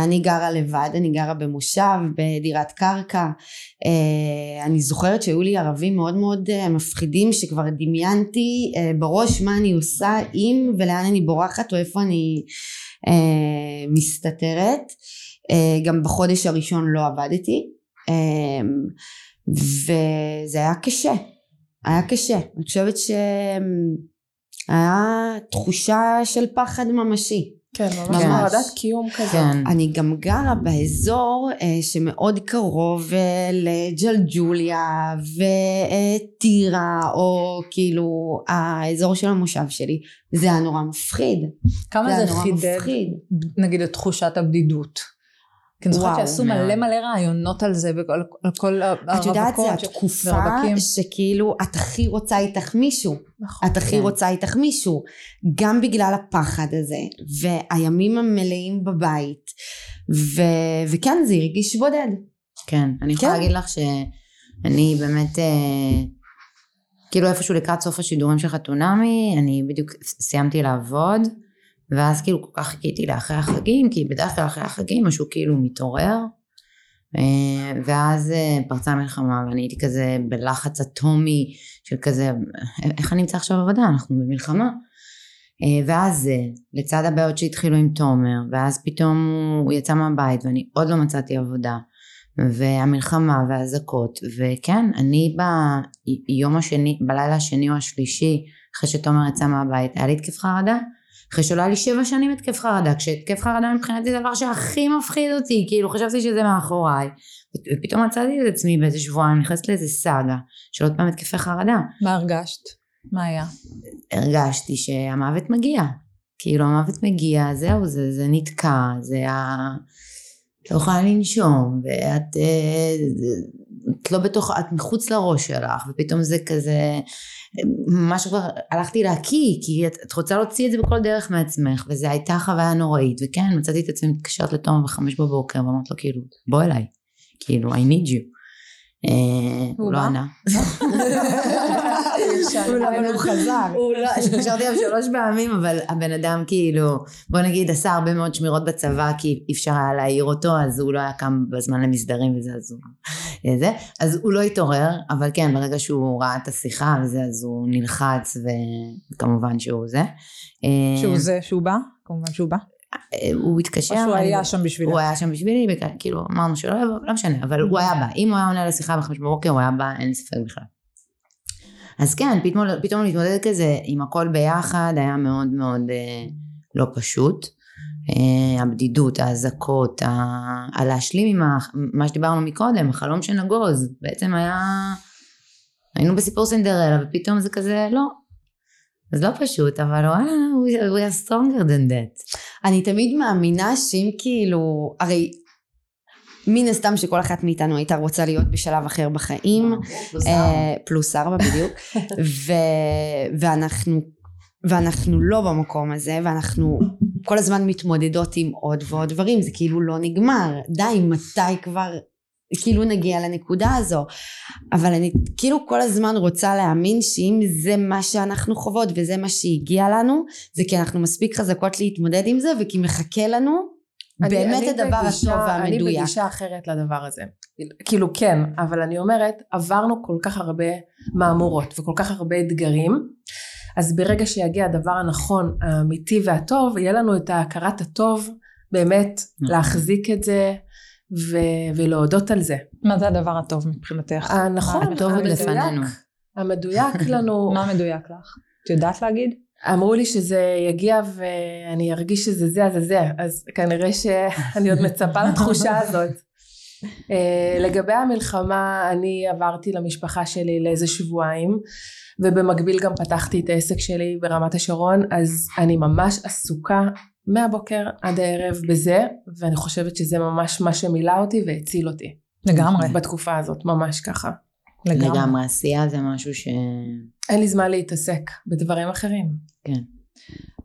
Speaker 3: אני גרה לבד, אני גרה במושב, בדירת קרקע. אני זוכרת שהיו לי ערבים מאוד מאוד מפחידים שכבר דמיינתי בראש מה אני עושה אם ולאן אני בורחת או איפה אני מסתתרת. גם בחודש הראשון לא עבדתי וזה היה קשה היה קשה אני חושבת שהיה תחושה של פחד ממשי
Speaker 2: כן, ממש. חרדת קיום כזה.
Speaker 1: כן.
Speaker 3: אני גם גרה באזור אה, שמאוד קרוב אה, לג'לג'וליה וטירה או כאילו האזור של המושב שלי זה היה נורא מפחיד
Speaker 4: כמה
Speaker 3: זה
Speaker 4: זה חידד,
Speaker 3: מפחיד
Speaker 4: נגיד, את תחושת הבדידות? כי אני זוכרת שעשו
Speaker 1: מאוד.
Speaker 4: מלא מלא רעיונות על זה, בכל- על כל
Speaker 3: את יודעת
Speaker 4: הרווקות ש-
Speaker 3: התקופה. שכאילו את הכי רוצה איתך מישהו
Speaker 2: נכון.
Speaker 3: את הכי
Speaker 1: כן.
Speaker 3: רוצה איתך מישהו גם בגלל הפחד הזה והימים המלאים בבית ו... וכן זה הרגיש בודד
Speaker 1: כן, אני יכולה
Speaker 3: כן.
Speaker 1: להגיד לך שאני באמת, אה, כאילו איפשהו לקראת סוף השידורים של חתונמי, אני בדיוק סיימתי לעבוד, ואז כאילו כל כך חיכיתי לאחרי החגים, כי בדרך כלל אחרי החגים משהו כאילו מתעורר, אה, ואז אה, פרצה המלחמה, ואני הייתי כזה בלחץ אטומי של כזה, איך אני אמצא עכשיו עבודה, אנחנו במלחמה. אה, ואז לצד הבעיות שהתחילו עם תומר, ואז פתאום הוא יצא מהבית ואני עוד לא מצאתי עבודה. והמלחמה והאזעקות וכן אני ביום השני בלילה השני או השלישי אחרי שתומר יצא מהבית היה לי התקף חרדה אחרי שלא היה לי שבע שנים התקף חרדה כשהתקף חרדה מבחינתי זה הדבר שהכי מפחיד אותי כאילו חשבתי שזה מאחוריי ופתאום מצאתי את עצמי באיזה שבועיים נכנסת לאיזה סאגה של עוד פעם התקפי חרדה
Speaker 4: מה הרגשת? מה היה?
Speaker 1: הרגשתי שהמוות מגיע כאילו המוות מגיע זהו זה, זה נתקע זה ה... את לא יכולה לנשום ואת אה, את לא בתוך את מחוץ לראש שלך ופתאום זה כזה ממש כבר הלכתי להקיא כי את, את רוצה להוציא את זה בכל דרך מעצמך וזו הייתה חוויה נוראית וכן מצאתי את עצמי מתקשרת לתומר בחמש בבוקר ואמרת לו כאילו בוא אליי כאילו I need you הוא לא
Speaker 4: בא?
Speaker 1: ענה
Speaker 3: אבל הוא חזר
Speaker 1: הוא לא, התקשרתי אליו שלוש פעמים, אבל הבן אדם כאילו, בוא נגיד עשה הרבה מאוד שמירות בצבא, כי אי אפשר היה להעיר אותו, אז הוא לא היה קם בזמן למסדרים וזה, אז הוא... אה, זה. אז הוא לא התעורר, אבל כן, ברגע שהוא ראה את השיחה וזה, אז הוא נלחץ, וכמובן שהוא זה. אה,
Speaker 4: שהוא זה, שהוא בא? כמובן שהוא בא.
Speaker 1: הוא התקשר.
Speaker 4: או שהוא היה שם בשבילך?
Speaker 1: הוא היה שם בשבילי, כאילו אמרנו שלא יבוא, לא משנה, אבל הוא היה בא. אם הוא היה עונה לשיחה בחמש בבוקר, הוא היה בא, אין ספק בכלל. אז כן, פתאום, פתאום להתמודד כזה עם הכל ביחד היה מאוד מאוד אה, לא פשוט. אה, הבדידות, האזעקות, ה- הלהשלים עם ה- מה שדיברנו מקודם, החלום שנגוז, בעצם היה, היינו בסיפור סינדרלה ופתאום זה כזה לא. אז לא פשוט, אבל וואלה, we are stronger than that.
Speaker 3: אני תמיד מאמינה שאם כאילו, הרי מן הסתם שכל אחת מאיתנו הייתה רוצה להיות בשלב אחר בחיים, אה, פלוס ארבע בדיוק, ו, ואנחנו, ואנחנו לא במקום הזה, ואנחנו כל הזמן מתמודדות עם עוד ועוד דברים, זה כאילו לא נגמר, די, מתי כבר כאילו נגיע לנקודה הזו. אבל אני כאילו כל הזמן רוצה להאמין שאם זה מה שאנחנו חוות וזה מה שהגיע לנו, זה כי אנחנו מספיק חזקות להתמודד עם זה וכי מחכה לנו
Speaker 2: אני-
Speaker 3: באמת
Speaker 2: אני
Speaker 3: הדבר
Speaker 2: בגישה-
Speaker 3: הטוב והמדויק.
Speaker 2: אני בגישה אחרת לדבר הזה. כאילו כן, אבל אני אומרת, עברנו כל כך הרבה מהמורות וכל כך הרבה אתגרים, אז ברגע שיגיע הדבר הנכון, האמיתי והטוב, יהיה לנו את ההכרת הטוב, באמת
Speaker 1: נכון.
Speaker 2: להחזיק את זה ו- ולהודות על זה.
Speaker 4: מה זה הדבר הטוב מבחינתך?
Speaker 2: הנכון,
Speaker 1: הטוב עוד
Speaker 2: המדויק,
Speaker 1: לפנינו.
Speaker 2: המדויק לנו,
Speaker 4: מה מדויק לך? את יודעת להגיד?
Speaker 2: אמרו לי שזה יגיע ואני ארגיש שזה זה, אז זה זה, אז כנראה שאני עוד מצפה לתחושה הזאת. אה, לגבי המלחמה, אני עברתי למשפחה שלי לאיזה שבועיים, ובמקביל גם פתחתי את העסק שלי ברמת השרון, אז אני ממש עסוקה מהבוקר עד הערב בזה, ואני חושבת שזה ממש מה שמילא אותי והציל אותי.
Speaker 4: לגמרי.
Speaker 2: בתקופה הזאת, ממש ככה.
Speaker 4: לגמרי.
Speaker 1: לגמרי, עשייה זה משהו ש...
Speaker 2: אין לי זמן להתעסק בדברים אחרים.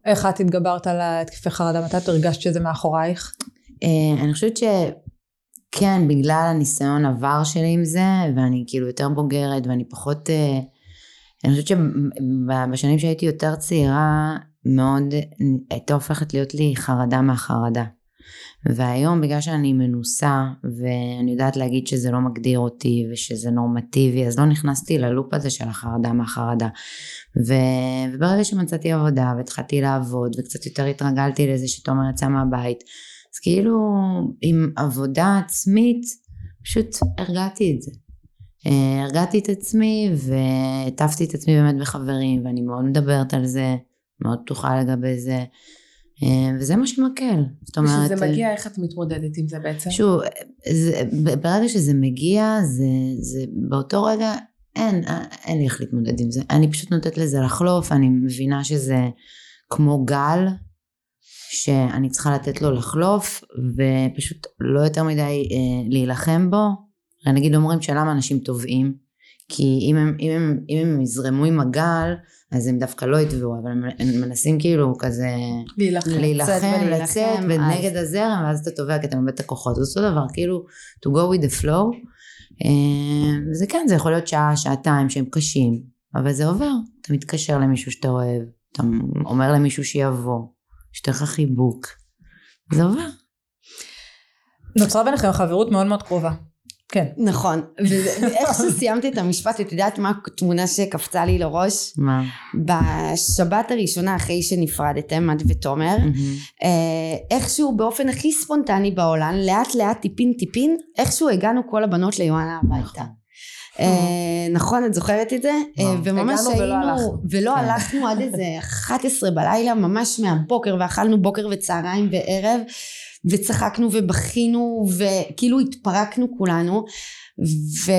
Speaker 4: איך את התגברת על התקפי חרדה? מתי את הרגשת שזה מאחורייך?
Speaker 1: אה, אני חושבת שכן, בגלל הניסיון עבר שלי עם זה, ואני כאילו יותר בוגרת, ואני פחות... אה, אני חושבת שבשנים שהייתי יותר צעירה, מאוד הייתה הופכת להיות לי חרדה מהחרדה. והיום בגלל שאני מנוסה ואני יודעת להגיד שזה לא מגדיר אותי ושזה נורמטיבי אז לא נכנסתי ללופ הזה של החרדה מהחרדה. ו... וברגע שמצאתי עבודה והתחלתי לעבוד וקצת יותר התרגלתי לזה שתומר יצא מהבית אז כאילו עם עבודה עצמית פשוט הרגעתי את זה. אה, הרגעתי את עצמי והטפתי את עצמי באמת בחברים ואני מאוד מדברת על זה מאוד פתוחה לגבי זה אה, וזה מה שמקל זאת אומרת
Speaker 2: כשזה מגיע, איך את מתמודדת עם זה בעצם?
Speaker 1: שוב, זה, ברגע שזה מגיע, זה, זה באותו רגע, אין, אין לי איך להתמודד עם זה. אני פשוט נותנת לזה לחלוף, אני מבינה שזה כמו גל, שאני צריכה לתת לו לחלוף, ופשוט לא יותר מדי אה, להילחם בו. נגיד אומרים שלמה אנשים טובעים, כי אם הם, אם, הם, אם הם יזרמו עם הגל, אז הם דווקא לא יטבעו, אבל הם, הם מנסים כאילו כזה...
Speaker 2: להילחם.
Speaker 1: להילחם, לצאת,
Speaker 3: אז-
Speaker 1: ונגד הזרם, ואז אתה טובע כי אתה מאבד את הכוחות. זה אותו דבר, כאילו, to go with the flow. אה, וזה כן, זה יכול להיות שעה, שעתיים שהם קשים, אבל זה עובר. אתה מתקשר למישהו שאתה אוהב, אתה אומר למישהו שיבוא, שתהיה לך חיבוק. זה עובר.
Speaker 4: נוצרה ביניכם חברות מאוד מאוד קרובה. כן.
Speaker 3: נכון, ואיך שסיימתי את המשפט, את יודעת מה התמונה שקפצה לי לראש?
Speaker 1: מה?
Speaker 3: בשבת הראשונה אחרי שנפרדתם, את ותומר, אה, איכשהו באופן הכי ספונטני בעולם, לאט לאט טיפין טיפין, איכשהו הגענו כל הבנות ליואנה הביתה. אה, נכון, את זוכרת את זה? אה,
Speaker 1: וואו.
Speaker 3: וממש היינו. ולא
Speaker 1: כן.
Speaker 3: הלכנו עד איזה 11 בלילה, ממש מהבוקר, ואכלנו בוקר וצהריים וערב, וצחקנו ובכינו, וכאילו התפרקנו כולנו, ו...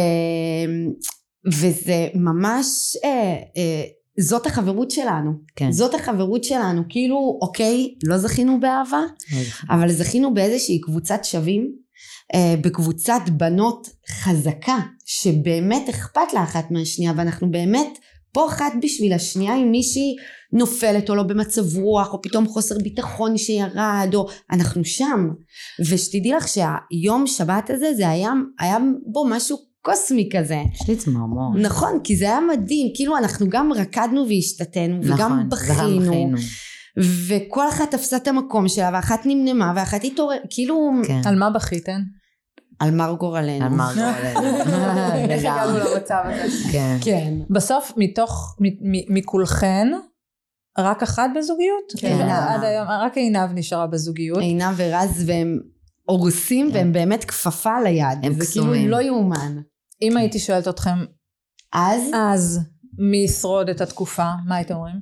Speaker 3: וזה ממש, אה, אה, זאת החברות שלנו.
Speaker 1: כן.
Speaker 3: זאת החברות שלנו, כאילו, אוקיי, לא זכינו באהבה, אבל זכינו באיזושהי קבוצת שווים, אה, בקבוצת בנות חזקה, שבאמת אכפת לה אחת מהשנייה, ואנחנו באמת פה אחת בשביל השנייה, אם מישהי נופלת או לא במצב רוח, או פתאום חוסר ביטחון שירד, או אנחנו שם. ושתדעי לך שהיום שבת הזה, זה היה, היה בו משהו קוסמי כזה.
Speaker 1: יש לי צמרמורת.
Speaker 3: נכון, כי זה היה מדהים, כאילו אנחנו גם רקדנו והשתתנו, וגם
Speaker 1: נכון,
Speaker 3: בכינו,
Speaker 1: בכינו.
Speaker 3: וכל אחת תפסה את המקום שלה, ואחת נמנמה, ואחת התעורר, כאילו,
Speaker 1: כן.
Speaker 4: על מה בכיתן?
Speaker 3: על מר גורלנו.
Speaker 1: על מרגולת.
Speaker 2: איך הגענו למצב הזה?
Speaker 1: כן.
Speaker 3: כן.
Speaker 4: בסוף, מתוך, מ- מ- מכולכן, רק אחת בזוגיות?
Speaker 2: כן.
Speaker 4: עד היום, רק עינב נשארה בזוגיות.
Speaker 3: עינב ורז, והם הורסים, והם באמת כפפה על היד.
Speaker 1: הם
Speaker 3: זה כאילו
Speaker 1: קסומים.
Speaker 3: לא יאומן.
Speaker 4: אם הייתי שואלת אתכם,
Speaker 3: אז
Speaker 4: אז מי ישרוד את התקופה, מה הייתם אומרים?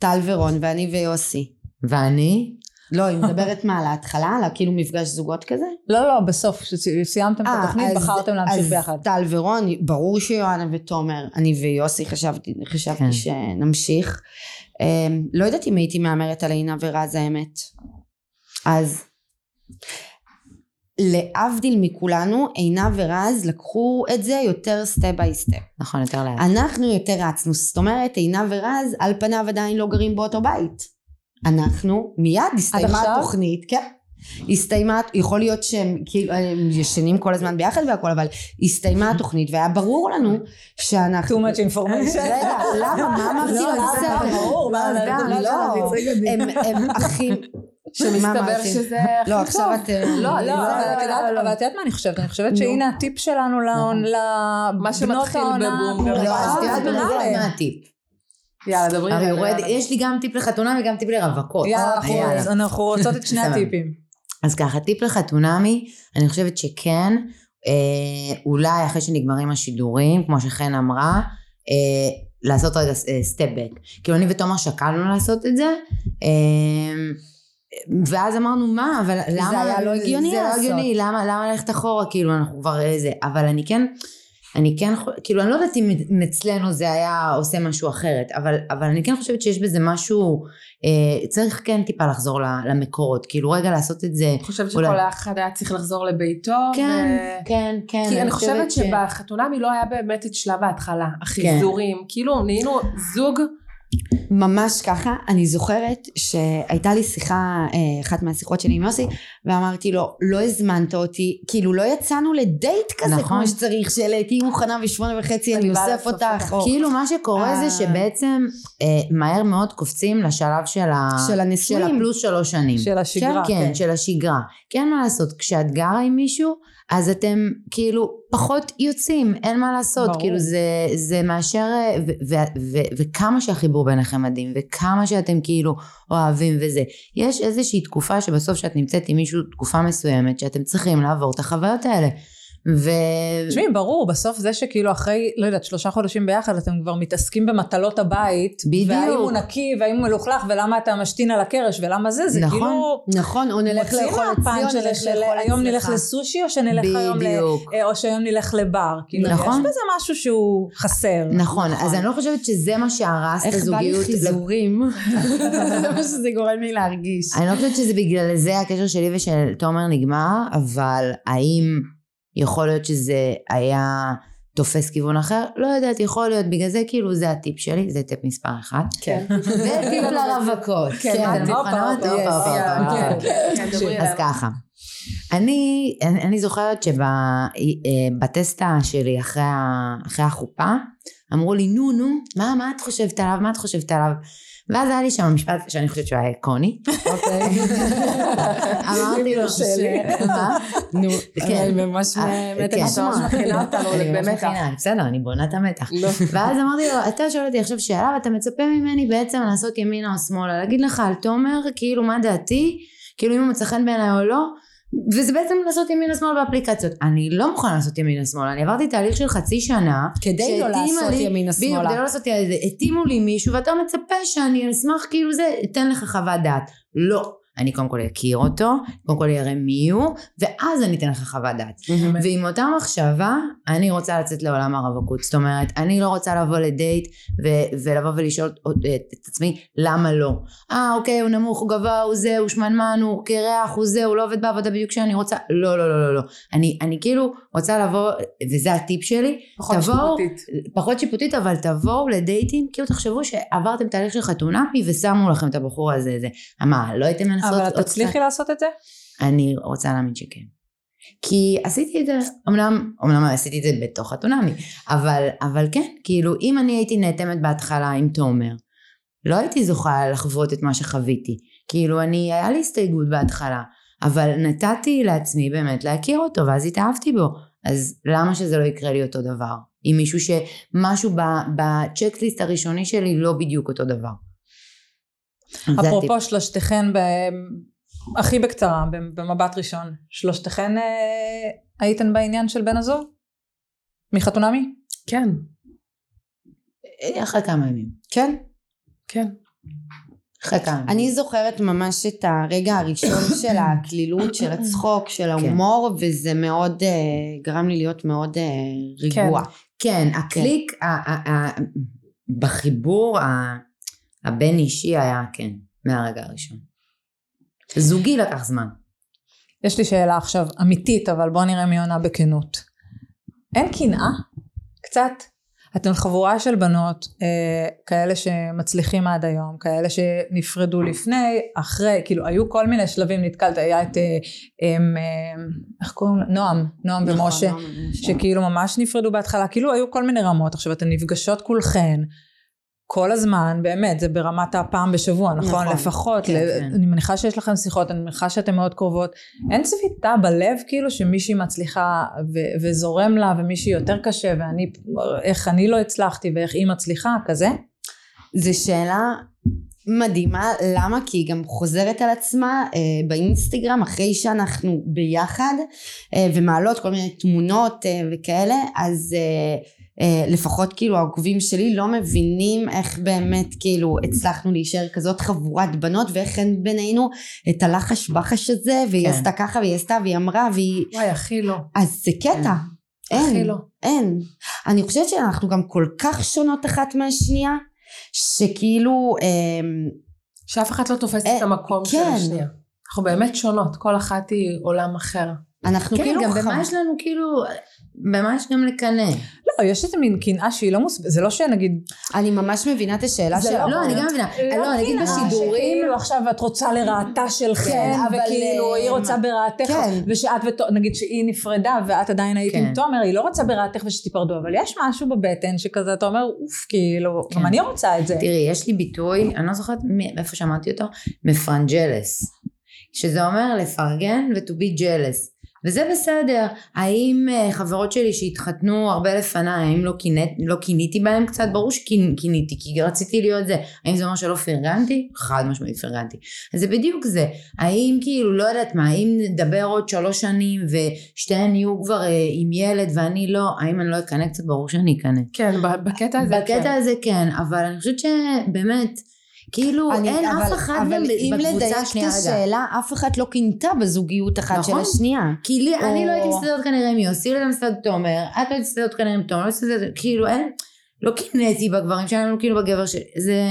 Speaker 3: טל ורון ואני ויוסי.
Speaker 1: ואני?
Speaker 3: לא, היא מדברת מה, על ההתחלה? על כאילו מפגש זוגות כזה?
Speaker 4: לא, לא, בסוף, כשסיימתם את
Speaker 3: אה,
Speaker 4: התוכנית,
Speaker 3: אז-
Speaker 4: בחרתם להמשיך
Speaker 3: אז
Speaker 4: ביחד.
Speaker 3: טל ורון, ברור שיואנה ותומר, אני ויוסי חשבתי, חשבתי
Speaker 1: כן.
Speaker 3: שנמשיך. אמ, לא יודעת אם הייתי מהמרת על עינה ורז האמת. אז להבדיל מכולנו, עינה ורז לקחו את זה יותר step by step.
Speaker 1: נכון, יותר לאט.
Speaker 3: אנחנו יותר רצנו, זאת אומרת עינה ורז על פניו עדיין לא גרים באותו בית. אנחנו מיד הסתיימה? התוכנית, כן. הסתיימה, יכול להיות שהם כאילו הם ישנים כל הזמן ביחד והכל, אבל הסתיימה התוכנית והיה ברור לנו שאנחנו...
Speaker 4: too much information.
Speaker 3: רגע, למה? מה אמרתי
Speaker 4: לא,
Speaker 3: לו?
Speaker 4: למה?
Speaker 3: בסדר.
Speaker 4: ברור, מה,
Speaker 3: לא,
Speaker 4: לא,
Speaker 3: לא,
Speaker 4: לא,
Speaker 3: הם אחים... מה
Speaker 2: שמסתבר
Speaker 3: אמרתי?
Speaker 2: שזה הכי
Speaker 3: לא,
Speaker 2: טוב.
Speaker 3: עכשיו את...
Speaker 2: לא,
Speaker 4: לא, אבל את יודעת- אבל את יודעת מה אני חושבת? אני חושבת שהנה הטיפ שלנו
Speaker 2: מה
Speaker 4: לבנות
Speaker 2: שמתחיל
Speaker 4: העונה.
Speaker 2: בבום,
Speaker 1: לא,
Speaker 2: אה,
Speaker 1: אז את יודעת
Speaker 2: זה
Speaker 1: מה
Speaker 2: מעולה.
Speaker 1: מה הטיפ?
Speaker 2: יאללה, דברי.
Speaker 1: הרי יורד. יש לי גם טיפ לחתונה וגם טיפ לרווקות.
Speaker 4: יאללה,
Speaker 1: אה,
Speaker 4: אנחנו-
Speaker 1: יאללה.
Speaker 4: אנחנו רוצות את שני. הטיפים.
Speaker 1: אז ככה, טיפ לחתונמי, אני חושבת שכן, אה, אולי אחרי שנגמרים השידורים, כמו שחן אמרה, אה, לעשות רגע סטפ בק. כאילו אני ותומר שקלנו לעשות את זה, אה, ואז אמרנו מה, אבל למה,
Speaker 3: היה לא הגיוני
Speaker 1: זה לא
Speaker 3: לעשות.
Speaker 1: הגיוני, למה, למה ללכת אחורה, כאילו אנחנו כבר איזה, אבל אני כן, אני כן, כאילו אני לא יודעת אם אצלנו זה היה עושה משהו אחרת, אבל, אבל אני כן חושבת שיש בזה משהו, אה, צריך כן טיפה לחזור למקורות, כאילו רגע לעשות את זה,
Speaker 2: אני חושבת
Speaker 1: אולי.
Speaker 2: שכל אחד היה צריך לחזור לביתו.
Speaker 1: כן,
Speaker 2: ו-
Speaker 1: כן, כן.
Speaker 2: כי אני חושבת שבחתונמי לא היה באמת את שלב ההתחלה, החיזורים, כאילו נהיינו זוג,
Speaker 3: ממש ככה, אני זוכרת שהייתה לי שיחה, אה, אחת מהשיחות שלי עם יוסי, ואמרתי לו, לא הזמנת אותי, כאילו לא יצאנו לדייט כזה
Speaker 1: נכון.
Speaker 3: כמו שצריך, של תהיי מוכנה בשמונה וחצי, אני אוסף אותך, או
Speaker 1: כאילו מה שקורה
Speaker 3: אה.
Speaker 1: זה שבעצם אה, מהר מאוד קופצים לשלב של ה...
Speaker 3: של הנישואים.
Speaker 1: של הפלוס שלוש שנים.
Speaker 4: של השגרה.
Speaker 1: כן, כן, של השגרה. כן, מה לעשות, כשאת גרה עם מישהו, אז אתם כאילו פחות יוצאים, אין מה לעשות,
Speaker 4: ברור.
Speaker 1: כאילו זה, זה מאשר, אה, ו- ו- ו- וכמה שהחיבור ביניכם מדהים, וכמה שאתם כאילו אוהבים וזה. יש איזושהי תקופה שבסוף שאת נמצאת עם מישהו תקופה מסוימת, שאתם צריכים לעבור את החוויות האלה. ו...
Speaker 4: תשמעי, ברור, בסוף זה שכאילו אחרי, לא יודעת, שלושה חודשים ביחד, אתם כבר מתעסקים במטלות הבית.
Speaker 1: בדיוק.
Speaker 4: והאם הוא נקי, והאם הוא מלוכלך, ולמה אתה משתין על הקרש, ולמה זה, זה
Speaker 1: נכון.
Speaker 4: כאילו...
Speaker 3: נכון, או נלך לאכול או נלך לאכול
Speaker 4: היום נלך
Speaker 3: אצלך.
Speaker 4: לסושי, או שנלך היום ל...
Speaker 1: בדיוק.
Speaker 4: אה, או שהיום נלך לבר. כאילו,
Speaker 1: נכון.
Speaker 4: יש בזה משהו שהוא חסר.
Speaker 1: נכון, אז אני לא חושבת שזה מה שהרס את
Speaker 3: איך בא לי
Speaker 1: הזוגיות.
Speaker 3: חיזורים, זה מה שזה גורם לי להרגיש.
Speaker 1: אני לא חושבת שזה בגלל זה הקשר שלי ושל תומר נגמר, אבל האם יכול להיות שזה היה תופס כיוון אחר? לא יודעת, יכול להיות, בגלל זה כאילו זה הטיפ שלי, זה טיפ מספר אחד.
Speaker 3: כן.
Speaker 1: זה טיפ לרווקות.
Speaker 2: כן?
Speaker 4: הופה,
Speaker 1: הופה,
Speaker 4: הופה,
Speaker 1: אז. ככה, אני, זוכרת שבטסטה שלי אחרי, אחרי החופה, אמרו לי, נו, נו, מה, מה את חושבת עליו? מה את חושבת עליו? ואז היה לי שם משפט שאני חושבת שהוא היה איקוני.
Speaker 3: אוקיי.
Speaker 1: אמרתי לו. מה?
Speaker 3: נו,
Speaker 1: כן.
Speaker 3: אני ממש
Speaker 1: אה,
Speaker 3: מתה
Speaker 1: כן.
Speaker 2: מכינה אותנו
Speaker 1: ממש
Speaker 2: במתח.
Speaker 1: מכינה, בסדר, אני בונה את המתח.
Speaker 2: לא.
Speaker 1: ואז אמרתי לו, אתה שואל אותי עכשיו שאלה ואתה מצפה ממני בעצם לעשות ימינה או שמאלה, להגיד לך על תומר, כאילו מה דעתי, כאילו אם הוא מצא חן בעיניי או לא, וזה בעצם לעשות ימינה שמאלה באפליקציות. אני לא מוכנה לעשות ימינה שמאלה, אני עברתי תהליך של חצי שנה.
Speaker 3: כדי לא לעשות
Speaker 1: לי-
Speaker 3: ימינה
Speaker 1: בדיוק,
Speaker 3: שמאלה.
Speaker 1: כדי לא לעשות ימינה, התאימו לי מישהו ואתה מצפה שאני אשמח כאילו זה, אתן לך חוות דעת. לא. אני קודם כל אכיר אותו, קודם כל אראה מי הוא, ואז אני אתן לך חוות דעת. ועם אותה מחשבה, אני רוצה לצאת לעולם הרווקות. זאת אומרת, אני לא רוצה לבוא לדייט ו- ולבוא ולשאול את, את עצמי, למה לא? אה, אוקיי, הוא נמוך, הוא גבוה, הוא זה, הוא שמנמן, הוא קרח, הוא זה, הוא לא עובד בעבודה בדיוק שאני רוצה. לא, לא, לא, לא, לא. אני, אני כאילו רוצה לבוא, וזה הטיפ שלי,
Speaker 2: פחות
Speaker 1: תבואו,
Speaker 2: שיפוטית.
Speaker 1: פחות שיפוטית, אבל תבואו לדייטים, כאילו תחשבו שעברתם תהליך של חתונמי ושמו לכם את הבחור הזה, זה. מה, לא הייתם מנסות
Speaker 4: אבל את
Speaker 1: קצת?
Speaker 4: תצליחי לעשות את זה?
Speaker 1: אני רוצה להאמין שכן. כי עשיתי את זה, אמנם, אמנם עשיתי את זה בתוך חתונמי, אבל, אבל כן, כאילו אם אני הייתי נאטמת בהתחלה עם תומר, לא הייתי זוכה לחוות את מה שחוויתי. כאילו אני, היה לי הסתייגות בהתחלה, אבל נתתי לעצמי באמת להכיר אותו, ואז התאהבתי בו. אז למה שזה לא יקרה לי אותו דבר? עם מישהו שמשהו ב- בצ'קליסט הראשוני שלי לא בדיוק אותו דבר.
Speaker 4: אפרופו שלושתכן, ב... הכי בקצרה, במבט ראשון, שלושתכן אה, הייתן בעניין של בן הזוג? מחתונמי?
Speaker 2: כן,
Speaker 1: אחרי כמה ימים.
Speaker 3: כן.
Speaker 2: כן.
Speaker 1: ימים.
Speaker 3: אני זוכרת ממש את הרגע הראשון של הקלילות, של הצחוק, של ההומור, וזה מאוד אה, גרם לי להיות מאוד אה, רגוע.
Speaker 1: כן, הקליק, ה- ה- ה- בחיבור ה- הבין אישי היה כן, מהרגע הראשון. זוגי לקח זמן.
Speaker 4: יש לי שאלה עכשיו אמיתית, אבל בוא נראה מי עונה בכנות. אין קנאה? קצת? אתן חבורה של בנות, אה, כאלה שמצליחים עד היום, כאלה שנפרדו לפני, אחרי, כאילו היו כל מיני שלבים, נתקלת, היה את, אה, אה, איך קוראים לה? נועם, נועם
Speaker 3: נכון,
Speaker 4: ומשה,
Speaker 3: נועם ומשה.
Speaker 4: שכאילו ממש נפרדו בהתחלה, כאילו היו כל מיני רמות, עכשיו אתן נפגשות כולכן. כל הזמן, באמת, זה ברמת הפעם בשבוע, נכון?
Speaker 3: נכון,
Speaker 4: לפחות,
Speaker 3: כן,
Speaker 4: ל-
Speaker 1: כן.
Speaker 4: אני מניחה שיש לכם שיחות, אני מניחה שאתן מאוד קרובות. אין צביטה בלב, כאילו, שמישהי מצליחה ו- וזורם לה, ומישהי יותר קשה, ואני, איך אני לא הצלחתי, ואיך היא מצליחה, כזה?
Speaker 3: זו שאלה מדהימה, למה? כי היא גם חוזרת על עצמה אה, באינסטגרם אחרי שאנחנו ביחד אה, ומעלות כל מיני תמונות אה, וכאלה, אז אה, אה, לפחות כאילו העוקבים שלי לא מבינים איך באמת כאילו הצלחנו להישאר כזאת חבורת בנות ואיך אין בינינו את הלחש בחש הזה והיא
Speaker 1: כן.
Speaker 3: עשתה ככה והיא עשתה והיא אמרה והיא...
Speaker 2: וואי, הכי לא.
Speaker 3: אז זה קטע.
Speaker 2: הכי
Speaker 3: אין,
Speaker 2: לא.
Speaker 3: אין. אני חושבת שאנחנו גם כל כך שונות אחת מהשנייה, שכאילו, אמ,
Speaker 2: שאף אחת לא תופסת
Speaker 3: אה,
Speaker 2: את המקום של
Speaker 3: כן.
Speaker 2: השנייה. אנחנו באמת שונות, כל אחת היא עולם אחר.
Speaker 3: אנחנו
Speaker 1: כן,
Speaker 3: כאילו...
Speaker 1: גם במה יש לנו כאילו, במה יש גם לקנא.
Speaker 4: לא, יש איזה מין קנאה שהיא לא מוס... זה לא שנגיד...
Speaker 3: אני ממש מבינה את השאלה שלך.
Speaker 1: לא, אני גם מבינה. לא, אני אגיד בשידורים,
Speaker 4: שכאילו עכשיו את רוצה לרעתה שלכם,
Speaker 3: כן, אבל,
Speaker 4: וכאילו
Speaker 3: אה,
Speaker 4: היא רוצה ברעתך,
Speaker 3: כן.
Speaker 4: ושאת, ות- נגיד שהיא נפרדה ואת עדיין היית
Speaker 1: כן.
Speaker 4: עם תומר, היא לא רוצה ברעתך ושתיפרדו, אבל יש משהו בבטן שכזה, אתה אומר, אוף, כאילו,
Speaker 1: כן.
Speaker 4: גם אני רוצה את זה.
Speaker 1: תראי, יש לי ביטוי, אני לא זוכרת מאיפה שמעתי אותו, מפרנג'לס, שזה אומר לפרגן ו-to be jealous. וזה בסדר. האם אה, חברות שלי שהתחתנו הרבה לפניי, האם לא, קינאת, לא קיניתי בהם קצת? ברור שקיניתי, כי רציתי להיות זה. האם זה אומר שלא פרגנתי? חד משמעית פרגנתי. אז זה בדיוק זה. האם כאילו, לא יודעת מה, האם נדבר עוד שלוש שנים ושתיהן יהיו כבר אה, עם ילד ואני לא, האם אני לא אקנא קצת? ברור שאני אקנא.
Speaker 2: כן, בקטע הזה
Speaker 1: בקטע
Speaker 2: כן.
Speaker 1: הזה כן, אבל אני חושבת שבאמת, כאילו
Speaker 3: אני-
Speaker 1: אין
Speaker 3: אבל-
Speaker 1: אף אחד
Speaker 3: אבל אם לדייק את. השאלה, אף אחת לא קינתה בזוגיות אחת של
Speaker 1: נכון.
Speaker 3: השנייה.
Speaker 1: כי לי, אני לא הייתי
Speaker 4: או-
Speaker 1: מסתדרת כנראה עם יוסי, לא הייתי מסתדרת תומר, את לא היית מסתדרת כנראה עם תומר, לא מסתדרת, כאילו אין, לא קינאתי בגברים שלנו, כאילו בגבר שלי, זה...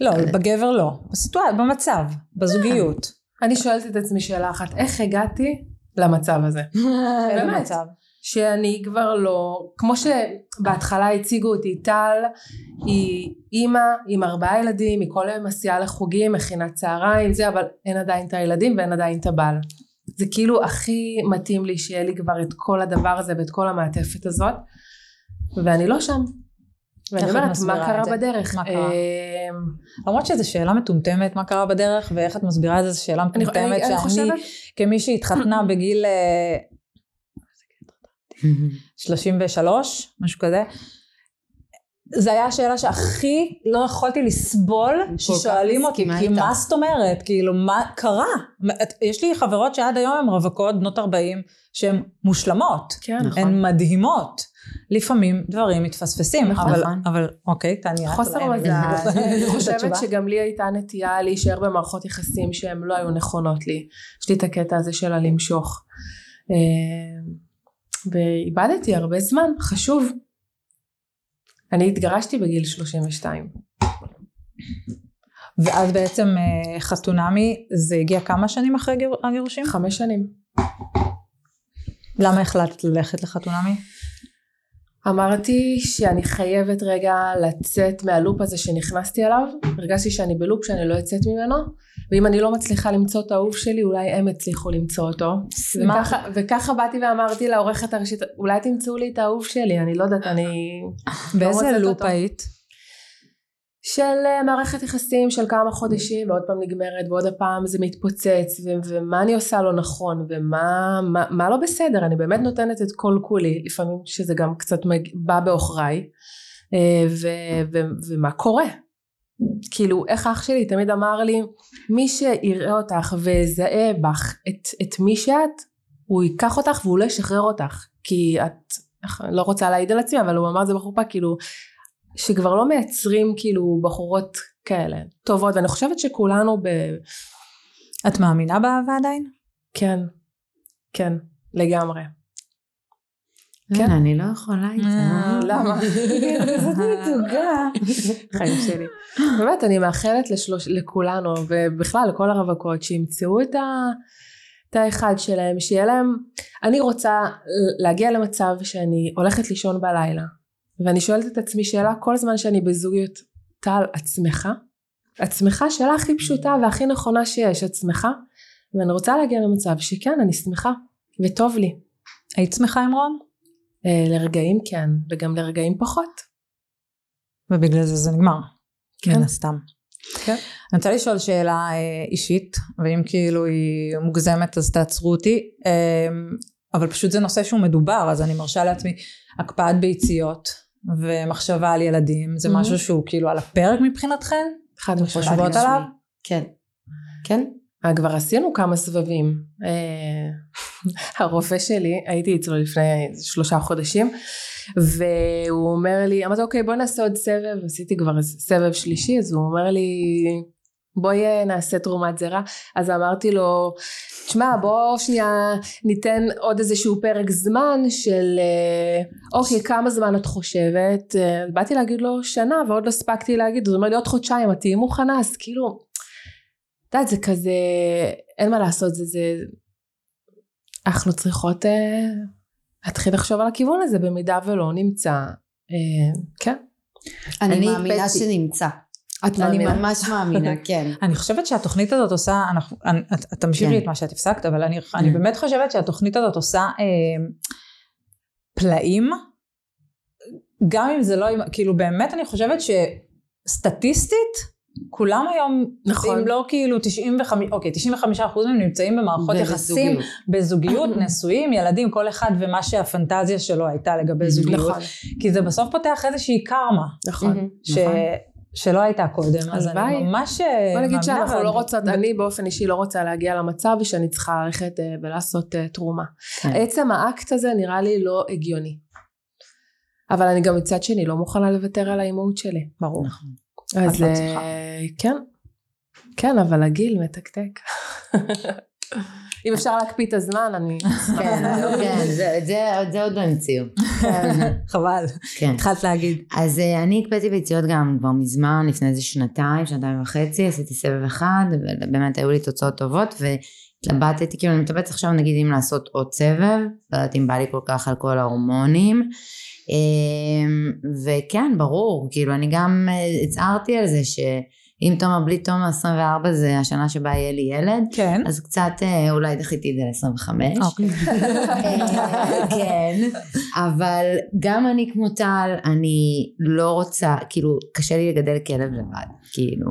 Speaker 4: לא, בגבר לא. בסיטואציה, במצב, בזוגיות.
Speaker 2: אני שואלת את עצמי שאלה אחת, איך הגעתי למצב הזה? באמת. שאני כבר לא, כמו שבהתחלה הציגו אותי טל, היא אימא עם ארבעה ילדים, היא כל היום מסיעה לחוגים, מכינה צהריים, זה, אבל אין עדיין את הילדים ואין עדיין את הבעל. זה כאילו הכי מתאים לי שיהיה לי כבר את כל הדבר הזה ואת כל המעטפת הזאת, ואני לא שם. ואני אומרת, מה קרה? בדרך?
Speaker 4: מה קרה?
Speaker 2: אמ,
Speaker 4: למרות שזו שאלה מטומטמת, מה קרה בדרך, ואיך את מסבירה את זה, זו שאלה מטומטמת,
Speaker 2: אני, אני
Speaker 4: שאני, כמי שהתחתנה בגיל אה, 33, משהו כזה, זו הייתה השאלה שהכי לא יכולתי לסבול ששואלים אותי, כי. מה זאת אומרת? כאילו, מה קרה? יש לי חברות שעד היום הן רווקות, בנות 40, שהן מושלמות.
Speaker 2: כן,
Speaker 1: נכון.
Speaker 4: הן מדהימות. לפעמים דברים מתפספסים,
Speaker 1: נכון.
Speaker 4: אבל,
Speaker 1: נכון.
Speaker 4: אבל אוקיי, תעני את.
Speaker 2: חוסר מזל. אני חושבת. שגם לי הייתה נטייה להישאר במערכות יחסים שהן לא היו נכונות לי. יש לי את הקטע הזה של הלמשוך. ואיבדתי הרבה זמן, חשוב. אני התגרשתי בגיל 32.
Speaker 4: ואז בעצם אה, חתונמי, זה הגיע כמה שנים אחרי גיר- הגירושים?
Speaker 2: חמש שנים.
Speaker 4: למה החלטת ללכת לחתונמי?
Speaker 2: אמרתי שאני חייבת רגע לצאת מהלופ הזה שנכנסתי אליו. הרגשתי שאני בלופ שאני לא יוצאת ממנו. ואם אני לא מצליחה למצוא את האהוב שלי, אולי הם יצליחו למצוא אותו. וככה, וככה באתי ואמרתי לעורכת הראשית, אולי תמצאו לי את האהוב שלי, אני לא יודעת, אני...
Speaker 4: באיזה
Speaker 2: מוצאת
Speaker 4: לופ. היית?
Speaker 2: של אה, מערכת יחסים של כמה חודשים ועוד פעם נגמרת ועוד הפעם זה מתפוצץ ו- ומה אני עושה לא נכון ומה מה, מה לא בסדר? אני באמת נותנת את כל כולי לפעמים שזה גם קצת מג... בא בעוכריי אה, ו- ו- ומה קורה? כאילו איך אח שלי תמיד אמר לי מי שיראה אותך ויזהה בך את, את מי שאת הוא ייקח אותך והוא לא ישחרר אותך. כי את לא רוצה להעיד על עצמי אבל הוא אמר את זה בחופה כאילו שכבר לא מייצרים כאילו בחורות כאלה טובות ואני חושבת שכולנו ב...
Speaker 4: את מאמינה באהבה עדיין?
Speaker 2: כן כן לגמרי
Speaker 1: כן, אני לא יכולה
Speaker 4: אה,
Speaker 1: איתה.
Speaker 2: למה? זאת מתוגה. חיים שלי. באמת אני מאחלת לשלוש, לכולנו ובכלל לכל הרווקות שימצאו את, ה, את האחד שלהם שיהיה להם אני רוצה להגיע למצב שאני הולכת לישון בלילה ואני שואלת את עצמי שאלה כל זמן שאני בזוגיות, טל, עצמך? עצמך שאלה הכי פשוטה והכי נכונה שיש, עצמך? ואני רוצה להגיע למצב שכן, אני שמחה, וטוב לי.
Speaker 4: היית שמחה עם רון?
Speaker 2: אה, לרגעים כן, וגם לרגעים פחות.
Speaker 4: ובגלל זה זה נגמר.
Speaker 2: כן.
Speaker 4: מן הסתם.
Speaker 2: כן.
Speaker 4: אני רוצה לשאול שאלה אה, אישית, ואם כאילו היא מוגזמת אז תעצרו אותי, אה, אבל פשוט זה נושא שהוא מדובר, אז אני מרשה לעצמי הקפאת ביציות ומחשבה על ילדים, זה. משהו שהוא כאילו על הפרק מבחינתכן?
Speaker 2: חד משמעית.
Speaker 4: חושבות עליו?
Speaker 3: כן. כן?
Speaker 2: אה, כבר עשינו כמה סבבים. אה, הרופא שלי, הייתי אצלו לפני שלושה חודשים, והוא אומר לי, אמרתי אוקיי בוא נעשה עוד סבב, עשיתי כבר סבב שלישי, אז הוא אומר לי, בואי אה, נעשה תרומת זרע, אז אמרתי לו, תשמע בוא שנייה ניתן עוד איזשהו פרק זמן של אה, אוקיי כמה זמן את חושבת, אה, באתי להגיד לו שנה ועוד לא הספקתי להגיד, הוא אומר לי עוד חודשיים את תהיי מוכנה, אז כאילו את יודעת זה כזה אין מה לעשות זה זה אנחנו צריכות אה, להתחיל לחשוב על הכיוון הזה במידה ולא נמצא אה, כן.
Speaker 3: אני
Speaker 1: אני
Speaker 3: מאמינה. שנמצא.
Speaker 2: את
Speaker 3: אני
Speaker 2: מאמינה
Speaker 3: ממש מאמינה, כן.
Speaker 4: אני חושבת שהתוכנית הזאת עושה, אנחנו, אני, את, תמשיכי
Speaker 3: כן.
Speaker 4: את מה שאת הפסקת, אבל אני, אני באמת חושבת שהתוכנית הזאת עושה אה, פלאים, גם אם זה לא, כאילו באמת אני חושבת שסטטיסטית, כולם היום,
Speaker 2: נכון.
Speaker 4: אם לא כאילו 95, אוקיי, 95 אחוז מהם נמצאים במערכות יחסים. בזוגיות, נשואים, ילדים, כל אחד ומה שהפנטזיה שלו הייתה לגבי זוגיות.
Speaker 2: נכון
Speaker 4: כי זה בסוף פותח איזושהי קרמה,
Speaker 2: נכון.
Speaker 4: ש... שלא הייתה קודם, אז אני. ממש
Speaker 2: בוא נגיד שאנחנו לא רוצות, אני באופן אישי לא רוצה להגיע למצב שאני צריכה ללכת אה, ולעשות אה, תרומה.
Speaker 1: כן.
Speaker 2: עצם האקט הזה נראה לי לא הגיוני. אבל אני גם מצד שני לא מוכנה לוותר על האימהות שלי.
Speaker 4: ברור.
Speaker 1: נכון.
Speaker 2: אז
Speaker 4: לא
Speaker 2: אה. כן, כן אבל הגיל מתקתק. אם אפשר להקפיא את הזמן אני...
Speaker 1: כן, כן, זה- את זה- את זה עוד לא המציאו.
Speaker 4: חבל,
Speaker 1: כן.
Speaker 4: התחלת להגיד.
Speaker 1: אז אה, אני הקפאתי ביציות גם כבר מזמן, לפני איזה שנתיים, שנתיים וחצי, עשיתי סבב אחד, ובאמת היו לי תוצאות טובות, והתלבטתי, כאילו אני מתלבטת עכשיו נגיד אם לעשות עוד סבב, לא יודעת אם בא לי כל כך על כל ההורמונים, אמ, וכן, ברור, כאילו אני גם אה, הצהרתי על זה שאם תומר בלי תומר 24 זה השנה שבה יהיה לי ילד,
Speaker 4: כן.
Speaker 1: אז קצת אה, אולי דחיתי את זה ל-25.
Speaker 4: אוקיי.
Speaker 1: אה, כן, אבל גם אני כמו טל, אני לא רוצה, כאילו, קשה לי לגדל כלב לבד, כאילו,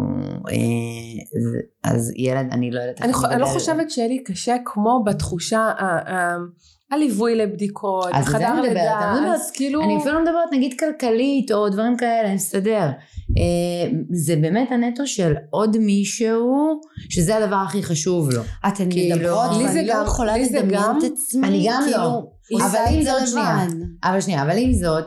Speaker 1: אה, אז ילד, אני לא יודעת
Speaker 2: אני אני לא. חושבת שיהיה לי קשה כמו בתחושה ה- הליווי לבדיקות, חדר לידה, אז כאילו...
Speaker 1: אני אפילו לא מדברת נגיד כלכלית או דברים כאלה, אני מסתדר. אה, זה באמת הנטו של עוד מישהו, שזה הדבר הכי חשוב לו.
Speaker 3: אתן
Speaker 1: כאילו,
Speaker 3: מדברות,
Speaker 1: לי
Speaker 2: זה
Speaker 3: לא
Speaker 2: גם-
Speaker 3: יכולה
Speaker 2: לי זה
Speaker 3: לדמיין
Speaker 2: גם-
Speaker 3: את עצמי,
Speaker 1: אני גם לא.
Speaker 3: כאילו,
Speaker 1: אבל עם
Speaker 3: זה
Speaker 1: זאת, שנייה. אבל שנייה, אבל עם זאת,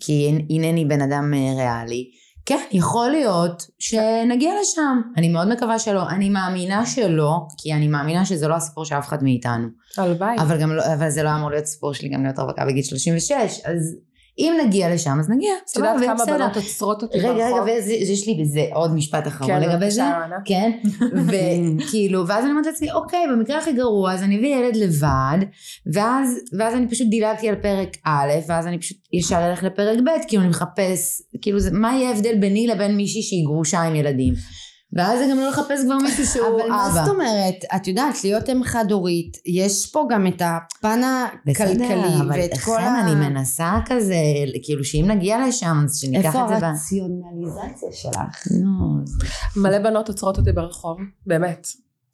Speaker 1: כי אינני בן אדם אה, ריאלי, כן, יכול להיות שנגיע לשם. אני מאוד מקווה שלא. אני מאמינה שלא, כי אני מאמינה שזה לא הסיפור של אף אחד מאיתנו.
Speaker 2: הלוואי.
Speaker 1: אבל גם לא, אבל זה לא אמור להיות סיפור שלי גם להיות רווקה בגיל 36, אז אם נגיע לשם, אז נגיע.
Speaker 2: את יודעת כמה. בנות עוצרות אותי
Speaker 1: רגע,
Speaker 2: ברחוב?
Speaker 1: רגע, וזה- יש לי בזה עוד משפט אחרון
Speaker 2: כן,
Speaker 1: לגבי זה. כן, וכאילו, ואז אני אומרת לעצמי, אוקיי, במקרה הכי גרוע, אז אני אביא ילד לבד, ואז, אני פשוט דילגתי על פרק א', ואז אני פשוט ישר אלך לפרק ב', כאילו אני מחפש, כאילו, מה יהיה ההבדל ביני לבין מישהי שהיא גרושה עם ילדים? ואז זה גם לא לחפש כבר מישהו שהוא אבא.
Speaker 3: אבל מה זאת אומרת? את יודעת, להיות אם חד-הורית, יש פה גם את הפן הכלכלי
Speaker 1: בסדר, אבל
Speaker 3: ואת כל
Speaker 1: לכן
Speaker 3: ה...
Speaker 1: אני מנסה כזה, כאילו שאם נגיע לשם, אז שניקח
Speaker 3: איפה
Speaker 1: את זה ב...
Speaker 3: הרציונליזציה שלך?
Speaker 1: נו,
Speaker 2: מלא בנות עוצרות אותי ברחוב, באמת.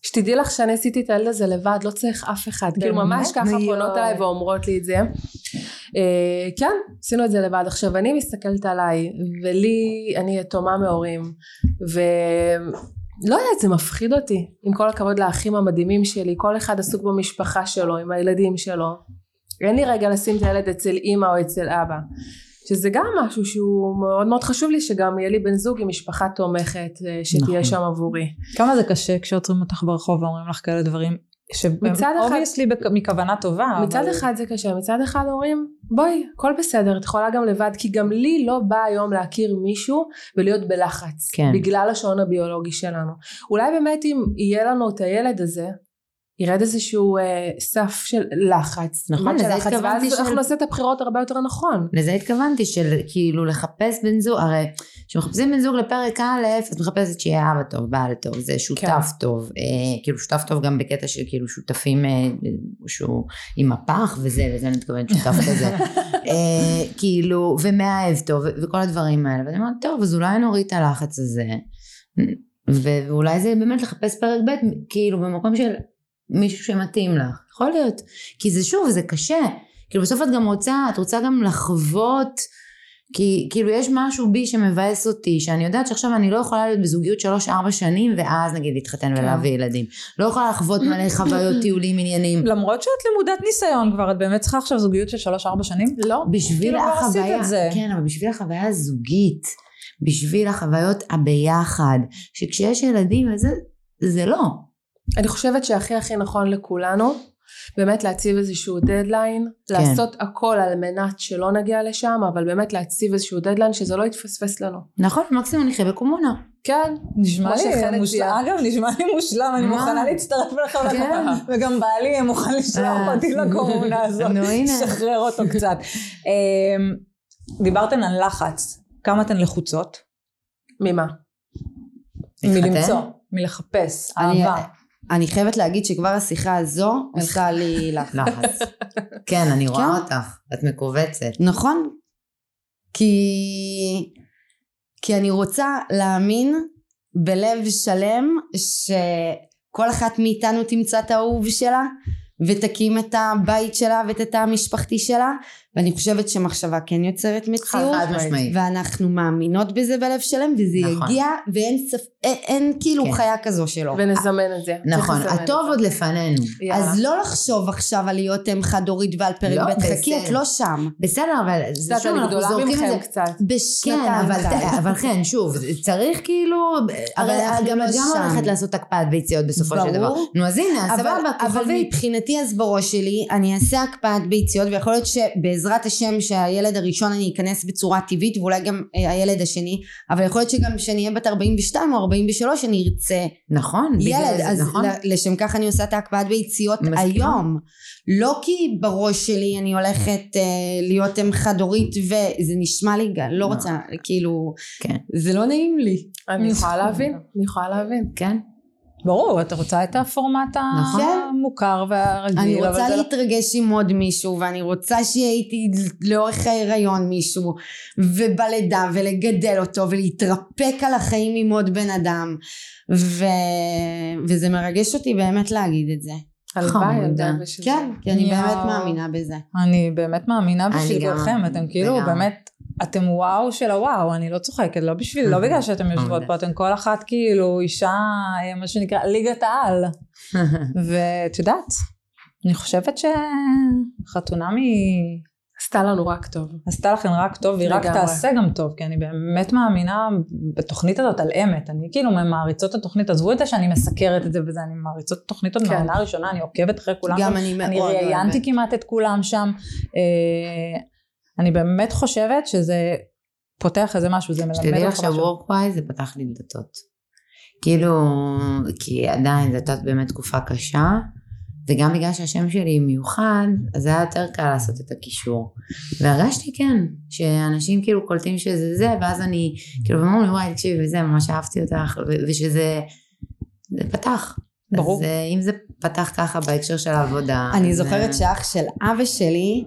Speaker 2: שתדעי לך שאני עשיתי את הילד הזה לבד, לא צריך אף אחד. כאילו ממש ככה. פונות אליי ואומרות לי את זה. אה, כן, עשינו את זה לבד. עכשיו אני מסתכלת עליי, ולי, אני יתומה מהורים, ולא יודעת, זה מפחיד אותי. עם כל הכבוד לאחים המדהימים שלי, כל אחד עסוק במשפחה שלו, עם הילדים שלו. אין לי רגע לשים את הילד אצל אימא או אצל אבא. שזה גם משהו שהוא מאוד מאוד חשוב לי שגם יהיה לי בן זוג עם משפחה תומכת אה, שתהיה
Speaker 1: נכון.
Speaker 2: שם עבורי.
Speaker 4: כמה זה קשה כשעוצרים אותך ברחוב ואומרים לך כאלה דברים,
Speaker 2: מצד אחד-
Speaker 4: ש obviously מכוונה טובה,
Speaker 2: מצד
Speaker 4: אבל-
Speaker 2: אחד זה קשה, מצד אחד אומרים בואי הכל בסדר את יכולה גם לבד כי גם לי לא בא היום להכיר מישהו ולהיות בלחץ
Speaker 1: כן.
Speaker 2: בגלל השעון הביולוגי שלנו. אולי באמת אם יהיה לנו את הילד הזה ירד איזשהו אה, סף של לחץ.
Speaker 1: נכון,
Speaker 2: של
Speaker 1: לזה התכוונתי
Speaker 2: ואז
Speaker 1: של-
Speaker 2: אנחנו נעשה את הבחירות הרבה יותר נכון.
Speaker 1: לזה התכוונתי של כאילו לחפש בן זוג, הרי כשמחפשים בן זוג לפרק א', את מחפשת שיהיה אבא טוב, בעל טוב, זה שותף
Speaker 2: כן.
Speaker 1: טוב, אה, כאילו שותף טוב גם בקטע של כאילו שותפים אה, שהוא עם מפח וזה, לזה אני מתכוונת שותף כזה, אה, כאילו, ומאהב טוב, וכל הדברים האלה, ואני אומרת, טוב, אז אולי נוריד את הלחץ הזה, ואולי זה באמת לחפש פרק ב', כאילו במקום של מישהו שמתאים לך, יכול להיות, כי זה שוב, זה קשה, כאילו בסוף את גם רוצה, את רוצה גם לחוות, כי כאילו יש משהו בי שמבאס אותי, שאני יודעת שעכשיו אני לא יכולה להיות בזוגיות שלוש ארבע שנים, ואז נגיד להתחתן ולהביא ילדים. לא יכולה לחוות מלא חוויות טיולים עניינים.
Speaker 4: למרות שאת למודת ניסיון כבר, את באמת צריכה עכשיו זוגיות של שלוש-ארבע שנים?
Speaker 2: לא.
Speaker 1: בשביל
Speaker 4: כאילו
Speaker 1: החוויה,
Speaker 4: את זה.
Speaker 1: כן, אבל בשביל החוויה הזוגית, בשביל החוויות הביחד, שכשיש ילדים וזה, זה לא.
Speaker 2: אני חושבת שהכי הכי נכון לכולנו, באמת להציב איזשהו דדליין,
Speaker 1: כן.
Speaker 2: לעשות הכל על מנת שלא נגיע לשם, אבל באמת להציב איזשהו דדליין שזה לא יתפספס לנו.
Speaker 1: נכון, מקסימום נחיה בקומונה.
Speaker 2: כן,
Speaker 4: נשמע לי מושלם. אגב, נשמע לי מושלם, אני? מוכנה להצטרף אליך,
Speaker 1: כן.
Speaker 4: וגם בעלי מוכן לשלוח
Speaker 1: אה.
Speaker 4: אותי לקומונה הזאת. שחרר אותו קצת. אמ, דיברתן על לחץ, כמה אתן לחוצות?
Speaker 2: ממה?
Speaker 4: מלמצוא, מלחפש, אהבה.
Speaker 3: אני חייבת להגיד שכבר השיחה הזו עושה לי לחץ.
Speaker 1: כן, אני רואה
Speaker 3: כן.
Speaker 1: אותך, את מכווצת.
Speaker 3: נכון? כי... כי אני רוצה להאמין בלב שלם שכל אחת מאיתנו תמצא את האהוב שלה ותקים את הבית שלה ואת התא המשפחתי שלה ואני חושבת שמחשבה כן יוצרת מציאות
Speaker 1: חד משמעית.
Speaker 3: ואנחנו מאמינות בזה בלב שלם וזה
Speaker 1: נכון.
Speaker 3: יגיע ואין ספ... אין, אין כאילו
Speaker 1: כן.
Speaker 3: חיה כזו שלא
Speaker 2: ונזמן את זה.
Speaker 1: נכון, הטוב. עוד לפנינו.
Speaker 2: יאללה.
Speaker 3: אז לא לחשוב עכשיו על להיות אם חד הורית ועל פרק
Speaker 1: לא,
Speaker 3: ב' חכי. את לא שם
Speaker 1: בסדר, אבל זה שוב, אנחנו
Speaker 2: גדולה
Speaker 1: זורקים את זה.
Speaker 2: קצת.
Speaker 1: כן,
Speaker 3: בשנתיים
Speaker 1: אבל,
Speaker 3: כאלה.
Speaker 1: אבל כן, שוב, צריך כאילו,
Speaker 3: אבל
Speaker 1: הרי גם
Speaker 3: לא
Speaker 1: את גם. הולכת לעשות הקפאת ביציות בסופו של דבר. נו אז הנה,
Speaker 3: אבל,
Speaker 1: סבבה,
Speaker 3: אבל
Speaker 1: כוכבית.
Speaker 3: מבחינתי אז בראש שלי אני אעשה הקפאת ביציות ויכול להיות שבעזרת השם שהילד הראשון אני אכנס בצורה טבעית ואולי גם אה, הילד השני אבל יכול להיות שגם כשאני אהיה בת 42 או 43 אני ארצה
Speaker 1: נכון, בגלל
Speaker 3: ילד
Speaker 1: זה,
Speaker 3: אז
Speaker 1: נכון.
Speaker 3: לשם כך אני עושה את ההקפאת ביציות
Speaker 1: מסכימה.
Speaker 3: היום לא כי בראש שלי אני הולכת אה, להיות אם חד הורית וזה נשמע לי גם לא
Speaker 1: לא.
Speaker 3: רוצה כאילו
Speaker 1: כן.
Speaker 3: זה לא נעים לי
Speaker 2: אני יכולה להבין, אני יכולה להבין.
Speaker 1: כן,
Speaker 4: ברור, את רוצה את הפורמט
Speaker 1: נכון.
Speaker 4: המוכר והרגיל.
Speaker 3: אני רוצה
Speaker 4: לא-
Speaker 3: להתרגש עם עוד מישהו ואני רוצה שיהיה איתי לאורך ההיריון מישהו ובלידה ולגדל אותו ולהתרפק על החיים עם עוד בן אדם ו... וזה מרגש אותי באמת להגיד את זה
Speaker 2: הלוואי. ילדה ושזה.
Speaker 3: כן כי אני. באמת מאמינה בזה
Speaker 4: אני באמת מאמינה בשבילכם,
Speaker 1: גם,
Speaker 4: אתם כאילו. באמת, אתם וואו של הוואו, אני לא צוחקת, לא בשביל, לא בגלל שאתם יושבות. פה, אתם כל אחת כאילו אישה, אה, מה שנקרא, ליגת העל. ואת יודעת, אני חושבת שחתונה מ...
Speaker 2: עשתה לנו רק טוב.
Speaker 4: עשתה לכם רק טוב, והיא רק. תעשה גם טוב, כי אני באמת מאמינה בתוכנית הזאת על אמת. אני כאילו ממעריצות את התוכנית, עזבו את זה שאני מסקרת את זה וזה, אני מעריצות את התוכנית עוד
Speaker 2: כן.
Speaker 4: מהעונה הראשונה, אני עוקבת אחרי כולם.
Speaker 3: גם. אני מאוד
Speaker 4: אני ראיינתי
Speaker 3: אוהבת.
Speaker 4: כמעט את כולם שם. אה, אני באמת חושבת שזה פותח איזה משהו, זה מלמד
Speaker 1: שתדעי לך
Speaker 4: אותך משהו.
Speaker 1: שוורקווייז זה פתח לי דלתות. כאילו, כי עדיין זו הייתה באמת תקופה קשה, וגם בגלל שהשם שלי מיוחד, אז זה היה יותר קל לעשות את הקישור. והרגשתי כן, שאנשים כאילו קולטים שזה זה, ואז אני, כאילו, אומרים לי, וואי, תקשיבי, וזה, ממש אהבתי אותך, ושזה, זה פתח.
Speaker 4: ברור.
Speaker 1: אז אה, אם זה פתח ככה בהקשר של העבודה.
Speaker 3: אני
Speaker 1: אז,
Speaker 3: זוכרת
Speaker 1: אה,
Speaker 3: שאח של אבא שלי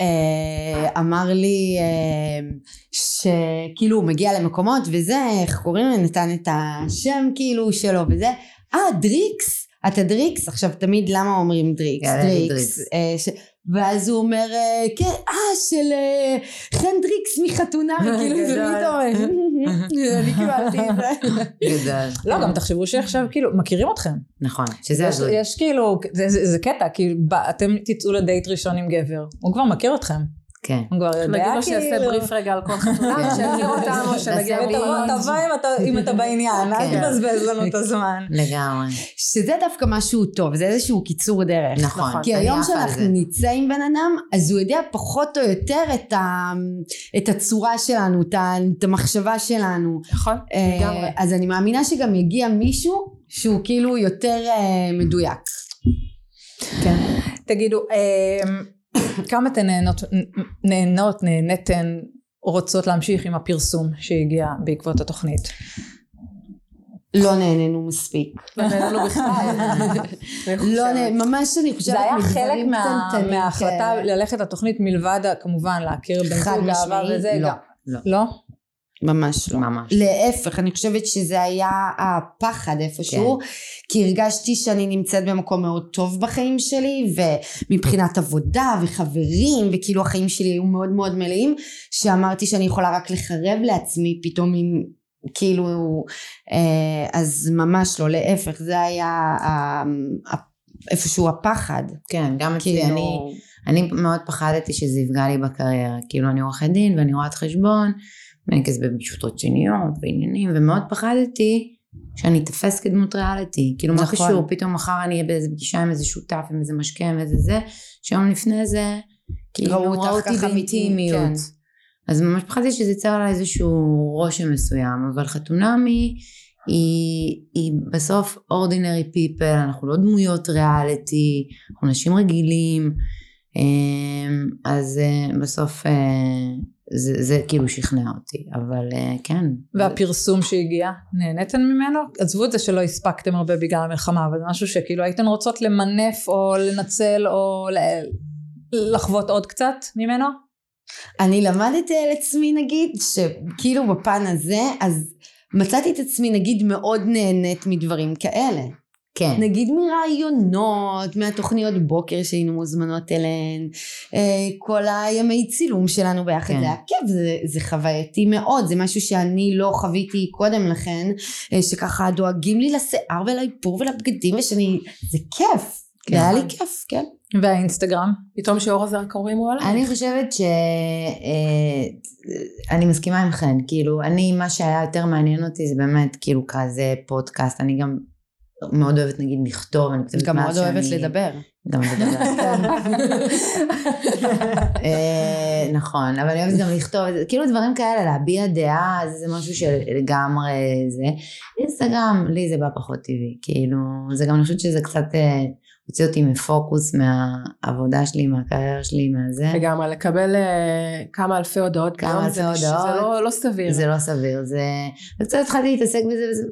Speaker 3: אה, אמר לי אה, שכאילו הוא מגיע למקומות וזה, איך קוראים לו, נתן את השם כאילו שלו וזה, אה דריקס, אתה דריקס, עכשיו תמיד למה אומרים דריקס,
Speaker 1: יאללה,
Speaker 3: דריקס,
Speaker 1: דריקס.
Speaker 3: אה, ש... ואז הוא אומר, אה, כן, אה, של אה, חן דריקס מחתונה, וכאילו זה. פתאום, אני קיבלתי את זה.
Speaker 4: לא, גם תחשבו שעכשיו כאילו, מכירים אתכם.
Speaker 1: נכון, שזה הזוי.
Speaker 4: יש כאילו, זה, קטע, כאילו, אתם תצאו לדייט ראשון עם גבר, הוא כבר מכיר אתכם.
Speaker 1: כן.
Speaker 4: הוא כבר יודע
Speaker 2: נגיד לו
Speaker 4: כאילו.
Speaker 2: שיעשה בריף רגע על כל חתונה, שיכיר אותנו, שנגיע
Speaker 4: תבוא אם אתה, אתה בעניין, אל
Speaker 1: כן.
Speaker 4: תבזבז לנו את הזמן.
Speaker 1: לגמרי.
Speaker 3: שזה דווקא משהו טוב, זה איזשהו קיצור דרך.
Speaker 1: נכון.
Speaker 3: כי
Speaker 1: אני
Speaker 3: היום שאנחנו. נצא עם בן אדם, אז הוא יודע פחות או יותר את, הצורה שלנו, את, המחשבה שלנו.
Speaker 2: נכון,
Speaker 3: אה,
Speaker 2: לגמרי.
Speaker 3: אז אני מאמינה שגם יגיע מישהו שהוא כאילו יותר אה, מדויק.
Speaker 1: כן.
Speaker 4: תגידו, אמ, כמה אתן נהנות, נהנות, נהניתן, רוצות להמשיך עם הפרסום שהגיע בעקבות התוכנית?
Speaker 3: לא נהנינו מספיק.
Speaker 2: לא נהנינו בכלל.
Speaker 3: לא ממש אני חושבת
Speaker 4: זה היה חלק מההחלטה
Speaker 3: כאלה.
Speaker 4: ללכת לתוכנית מלבד כמובן להכיר בן זוג אהבה וזה
Speaker 3: לא.
Speaker 4: גם.
Speaker 1: לא.
Speaker 3: ממש לא.
Speaker 1: ממש.
Speaker 3: להפך, אני חושבת שזה היה הפחד איפשהו,
Speaker 1: כן.
Speaker 3: כי הרגשתי שאני נמצאת במקום מאוד טוב בחיים שלי, ומבחינת עבודה וחברים, וכאילו החיים שלי היו מאוד מאוד מלאים, שאמרתי שאני יכולה רק לחרב לעצמי פתאום עם, כאילו, אה, אז ממש לא, להפך, זה היה אה, איפשהו הפחד.
Speaker 1: כן, גם אצלי,
Speaker 3: כאילו,
Speaker 1: אני, אני מאוד פחדתי שזה יפגע לי בקריירה. כאילו, אני עורכת דין ואני רואת חשבון, ואני כזה בפגישות רציניות ועניינים, ומאוד פחדתי שאני אתפס כדמות ריאליטי. כאילו, מה
Speaker 3: נכון.
Speaker 1: קשור, פתאום מחר אני אהיה באיזה פגישה עם איזה שותף, עם איזה משקה, עם איזה זה, שיום לפני זה, כאילו,
Speaker 3: ראו
Speaker 1: אותי באינטימיות.
Speaker 3: כן.
Speaker 1: אז ממש פחדתי שזה יצר עליי איזשהו רושם מסוים, אבל חתונמי היא, היא בסוף ordinary people, אנחנו לא דמויות ריאליטי, אנחנו אנשים רגילים, אמ, אז אה, בסוף אה, זה, זה כאילו שכנע אותי, אבל אה, כן.
Speaker 4: והפרסום שהגיע, נהניתן ממנו? עזבו את זה שלא הספקתם הרבה בגלל המלחמה, אבל זה משהו שכאילו הייתן רוצות למנף או לנצל או ל- לחוות עוד קצת ממנו?
Speaker 3: אני למדתי על עצמי נגיד, שכאילו בפן הזה, אז מצאתי את עצמי נגיד מאוד נהנית מדברים כאלה.
Speaker 1: כן.
Speaker 3: נגיד מרעיונות, מהתוכניות בוקר שהיינו מוזמנות אליהן, אה, כל הימי צילום שלנו ביחד,
Speaker 1: כן.
Speaker 3: זה היה כיף, זה, זה חווייתי מאוד, זה משהו שאני לא חוויתי קודם לכן, אה, שככה דואגים לי לשיער ולאיפור ולבגדים ושאני, זה כיף,
Speaker 1: כן.
Speaker 3: זה היה לי כיף, כן.
Speaker 4: והאינסטגרם?
Speaker 2: פתאום שאור הזרקורים הוא עליי.
Speaker 1: אני חושבת ש... אה, אני מסכימה עם חן, כאילו, אני, מה שהיה יותר מעניין אותי זה באמת כאילו כזה פודקאסט, אני גם מאוד אוהבת נגיד לכתוב, אני כותבת
Speaker 3: גם
Speaker 1: מאז
Speaker 3: מאוד אוהבת
Speaker 1: שאני-
Speaker 3: לדבר.
Speaker 1: גם לדבר. אה, נכון, אבל אני אוהבת גם לכתוב, כאילו דברים כאלה, להביע דעה, זה זה משהו שלגמרי זה. אינסטגרם, לי זה בא פחות טבעי, כאילו, זה גם, אני חושבת שזה קצת אה, הוציא אותי מפוקוס מהעבודה שלי, מהקריירה שלי, מהזה.
Speaker 2: לגמרי, לקבל אה, כמה אלפי הודעות
Speaker 1: כמה אלפי
Speaker 2: זה
Speaker 1: הודעות.
Speaker 2: זה לא- לא סביר.
Speaker 1: זה לא סביר, זה... וקצת התחלתי להתעסק בזה, וזה...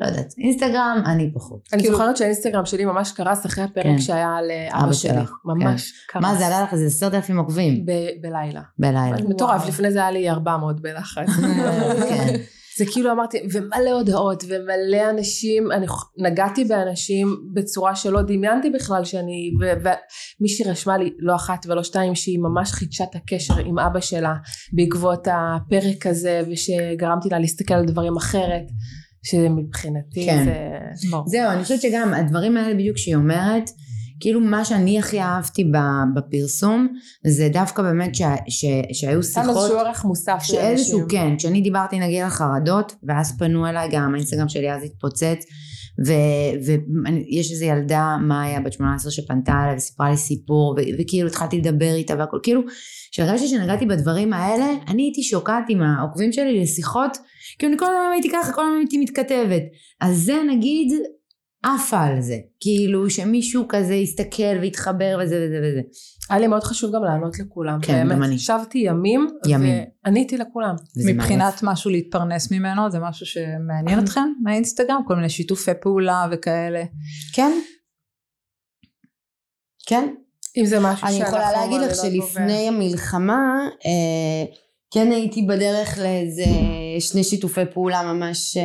Speaker 1: לא יודעת, אינסטגרם, אני פחות.
Speaker 2: אני
Speaker 4: כאילו-
Speaker 2: זוכרת שהאינסטגרם שלי ממש קרס אחרי הפרק
Speaker 1: כן.
Speaker 2: שהיה על אה,
Speaker 1: אבא
Speaker 2: שלי.
Speaker 1: שלך,
Speaker 2: ממש קרס.
Speaker 1: מה, זה עלה לך איזה עשרת אלפים עוקבים
Speaker 2: ב- בלילה.
Speaker 1: בלילה.
Speaker 2: מטורף, לפני זה היה לי 400 בלחץ.
Speaker 1: כן.
Speaker 2: זה כאילו אמרתי, ומלא הודעות, ומלא אנשים, אני נגעתי באנשים בצורה שלא דמיינתי בכלל שאני, ו- ומישהי רשמה לי לא אחת ולא שתיים שהיא ממש חידשה את הקשר עם אבא שלה בעקבות הפרק הזה, ושגרמתי לה להסתכל על דברים אחרת, שמבחינתי
Speaker 1: כן.
Speaker 2: זה... ברור.
Speaker 1: זהו, אני חושבת שגם הדברים האלה בדיוק שהיא אומרת, כאילו מה שאני הכי אהבתי בפרסום, זה דווקא באמת ש- ש- שהיו שיחות...
Speaker 2: איזשהו ערך מוסף
Speaker 1: שאיזשהו. כן, כשאני דיברתי נגיד על חרדות, ואז פנו אליי גם, האינסטגרם שלי אז התפוצץ, ויש איזו ילדה, מאיה, בת 18, שפנתה אליי וסיפרה לי סיפור, ו- וכאילו התחלתי לדבר איתה והכל, כאילו, כשהרגשתי שנגעתי בדברים האלה, אני הייתי שוקעת עם העוקבים שלי לשיחות, כאילו אני כל הזמן הייתי ככה, כל הזמן הייתי מתכתבת. אז זה נגיד, עפה על זה, כאילו שמישהו כזה יסתכל ויתחבר וזה וזה וזה.
Speaker 2: היה לי מאוד חשוב גם לענות לכולם.
Speaker 1: כן, גם
Speaker 2: באמת,
Speaker 1: אני.
Speaker 2: ישבתי ימים,
Speaker 1: ימים.
Speaker 2: ועניתי לכולם.
Speaker 4: מבחינת משהו להתפרנס ממנו, זה משהו שמעניין אתכם מהאינסטגרם? כל מיני שיתופי פעולה וכאלה.
Speaker 3: כן? כן?
Speaker 2: אם זה משהו
Speaker 3: אני
Speaker 2: שאנחנו
Speaker 3: יכולה להגיד לך
Speaker 2: מעלילות בו
Speaker 3: שלפני המלחמה, אה, כן הייתי בדרך לאיזה שני שיתופי פעולה ממש אה,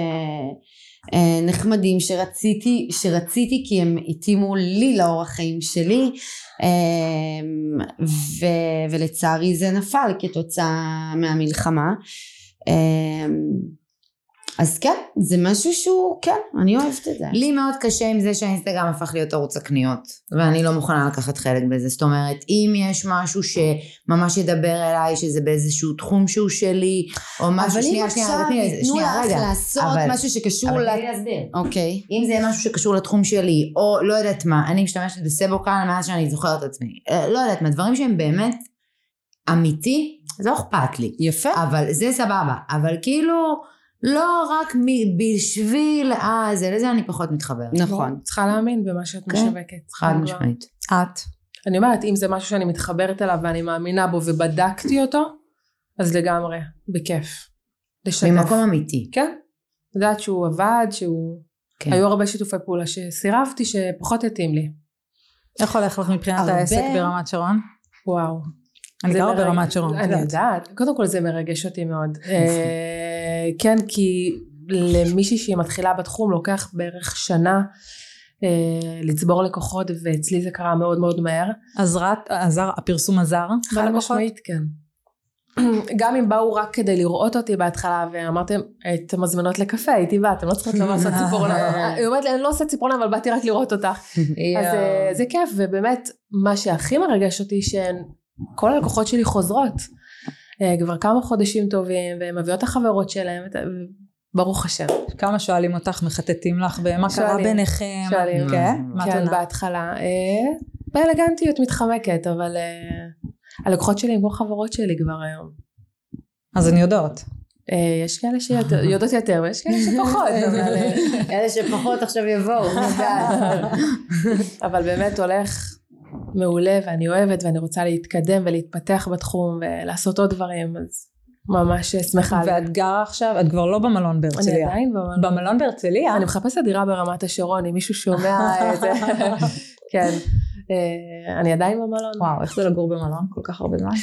Speaker 3: נחמדים שרציתי, שרציתי כי הם התאימו לי לאורח חיים שלי, אה, ו, ולצערי זה נפל כתוצאה מהמלחמה. אז כן, זה משהו שהוא, כן, אני אוהבת את זה.
Speaker 1: לי מאוד קשה עם זה שהאינסטגרם הפך להיות ערוץ הקניות, ואני לא מוכנה לקחת חלק בזה. זאת אומרת, אם יש משהו שממש ידבר אליי, שזה באיזשהו תחום שהוא שלי, או משהו,
Speaker 3: אבל אם
Speaker 1: שנייה, שנייה,
Speaker 3: עכשיו
Speaker 1: תני לי-
Speaker 3: ייתנו
Speaker 1: שנייה,
Speaker 3: לך. לעשות
Speaker 1: אבל-
Speaker 3: משהו שקשור
Speaker 1: אבל
Speaker 3: ל...
Speaker 1: תני לי להסביר.
Speaker 3: אוקיי.
Speaker 1: אם זה משהו שקשור לתחום שלי, או לא יודעת מה, אני משתמשת בסבוקל מאז שאני זוכרת את עצמי. אה, לא יודעת מה, דברים שהם באמת אמיתי, זה לא אכפת לי.
Speaker 3: יפה.
Speaker 1: אבל זה סבבה. אבל כאילו, לא רק מ- בשביל אה, זה, לזה אני פחות מתחברת.
Speaker 3: נכון.
Speaker 2: צריכה להאמין במה שאת
Speaker 1: כן,
Speaker 2: משווקת.
Speaker 1: חד משמעית.
Speaker 4: את.
Speaker 2: אני אומרת, אם זה משהו שאני מתחברת אליו ואני מאמינה בו ובדקתי אותו, אז לגמרי, בכיף. לשתף.
Speaker 1: ממקום אמיתי.
Speaker 2: כן. יודעת שהוא עבד, שהוא...
Speaker 1: כן.
Speaker 2: היו הרבה שיתופי פעולה שסירבתי שפחות התאים לי.
Speaker 4: איך הולך לך מבחינת
Speaker 3: הרבה.
Speaker 4: העסק ברמת שרון?
Speaker 2: וואו.
Speaker 4: אני גרה ברמת שרון.
Speaker 2: אני.
Speaker 4: יודעת.
Speaker 2: קודם כל זה מרגש אותי מאוד. כן, כי למישהי שהיא מתחילה בתחום לוקח בערך שנה אה, לצבור לקוחות, ואצלי זה קרה מאוד מאוד מהר.
Speaker 4: עזרת, עזר, הפרסום עזר
Speaker 2: חד? משמעית כן. גם אם באו רק כדי לראות אותי בהתחלה ואמרתם אתן מזמינות לקפה הייתי באה אתם לא צריכות לבוא לעשות ציפורניים היא אומרת לי אני לא עושה ציפורניים אבל באתי רק לראות אותך אז אה, זה כיף ובאמת מה שהכי מרגש אותי שהן כל הלקוחות שלי חוזרות כבר כמה חודשים טובים והן מביאות את החברות שלהן ואת- ברוך השם
Speaker 4: כמה שואלים אותך, מחטטים לך, ומה קרה ביניכם?
Speaker 2: שואלים.
Speaker 4: כן? מה את
Speaker 2: כן? בהתחלה אה, באלגנטיות מתחמקת אבל אה, הלקוחות שלי הם כמו חברות שלי כבר היום
Speaker 4: אז הן יודעות.
Speaker 2: אה, יש כאלה שיודעות יותר ויש כאלה שפחות, אבל, אה,
Speaker 1: אלה שפחות עכשיו יבואו.
Speaker 2: אבל באמת הולך מעולה ואני אוהבת ואני רוצה להתקדם ולהתפתח בתחום ולעשות עוד דברים, אז ממש שמחה.
Speaker 4: ואת גרה עכשיו, את כבר לא במלון
Speaker 2: אני
Speaker 4: בהרצליה.
Speaker 2: עדיין במלון.
Speaker 4: במלון בהרצליה?
Speaker 2: אני מחפשת דירה ברמת השרון, אם מישהו שומע את זה, כן. אה, אני עדיין במלון.
Speaker 4: וואו, איך זה לגור במלון כל כך הרבה זמן?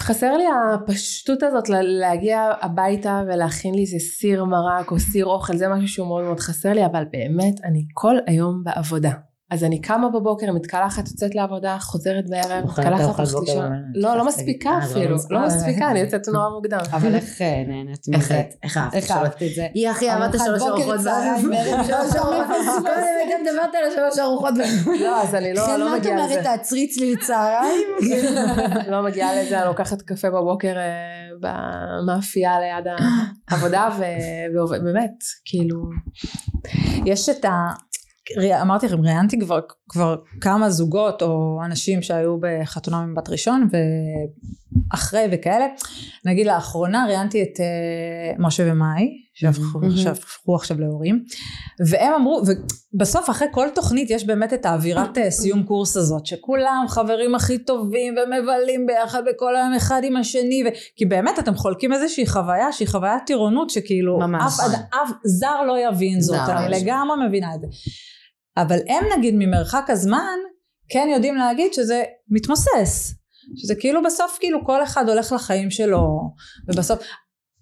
Speaker 2: חסר לי הפשטות הזאת להגיע הביתה ולהכין לי איזה סיר מרק או סיר אוכל, זה משהו שהוא מאוד מאוד חסר לי, אבל באמת אני כל היום בעבודה. אז אני קמה בבוקר, מתקלחת, יוצאת לעבודה, חוזרת בערב, מתקלחת
Speaker 1: בוקר
Speaker 2: לישון. לא, לא. מספיקה
Speaker 1: אה, לא
Speaker 2: אפילו. לא מספיקה, אני יוצאת נורא מוקדם.
Speaker 3: אבל איך אה, נהנית מזה?
Speaker 1: איך אהבת?
Speaker 3: איך אהבת את זה?
Speaker 1: היא הכי אהבת
Speaker 3: בוקר,
Speaker 1: ארוחות בערב.
Speaker 3: ערב, שלוש ארוחות.
Speaker 1: קודם הייתה מדברת על השלוש ארוחות בערב.
Speaker 2: לא, אז אני לא לא
Speaker 3: מה את
Speaker 2: מגיעה
Speaker 3: אומרת?
Speaker 2: לזה.
Speaker 3: תעצרי אצלי לצהריים?
Speaker 2: לא מגיעה לזה, אני לוקחת קפה בבוקר אה, במאפייה ליד העבודה, ו- ועובד, באמת, כאילו,
Speaker 4: יש את ה... אמרתי לכם, ראיינתי כבר, כבר כמה זוגות או אנשים שהיו בחתונה ממבט ראשון ואחרי וכאלה. נגיד לאחרונה ראיינתי את uh, משה ומאי, שהפכו עכשיו להורים, והם אמרו, ובסוף אחרי כל תוכנית יש באמת את האווירת אה, סיום קורס הזאת, שכולם חברים הכי טובים ומבלים ביחד בכל היום אחד עם השני, ו... כי באמת אתם חולקים איזושהי חוויה שהיא חוויית טירונות שכאילו
Speaker 3: ממש.
Speaker 4: אף, אף זר לא יבין זאת, אני. לגמרי מבינה את זה. אבל הם נגיד ממרחק הזמן כן יודעים להגיד שזה מתמוסס. שזה כאילו בסוף כאילו כל אחד הולך לחיים שלו ובסוף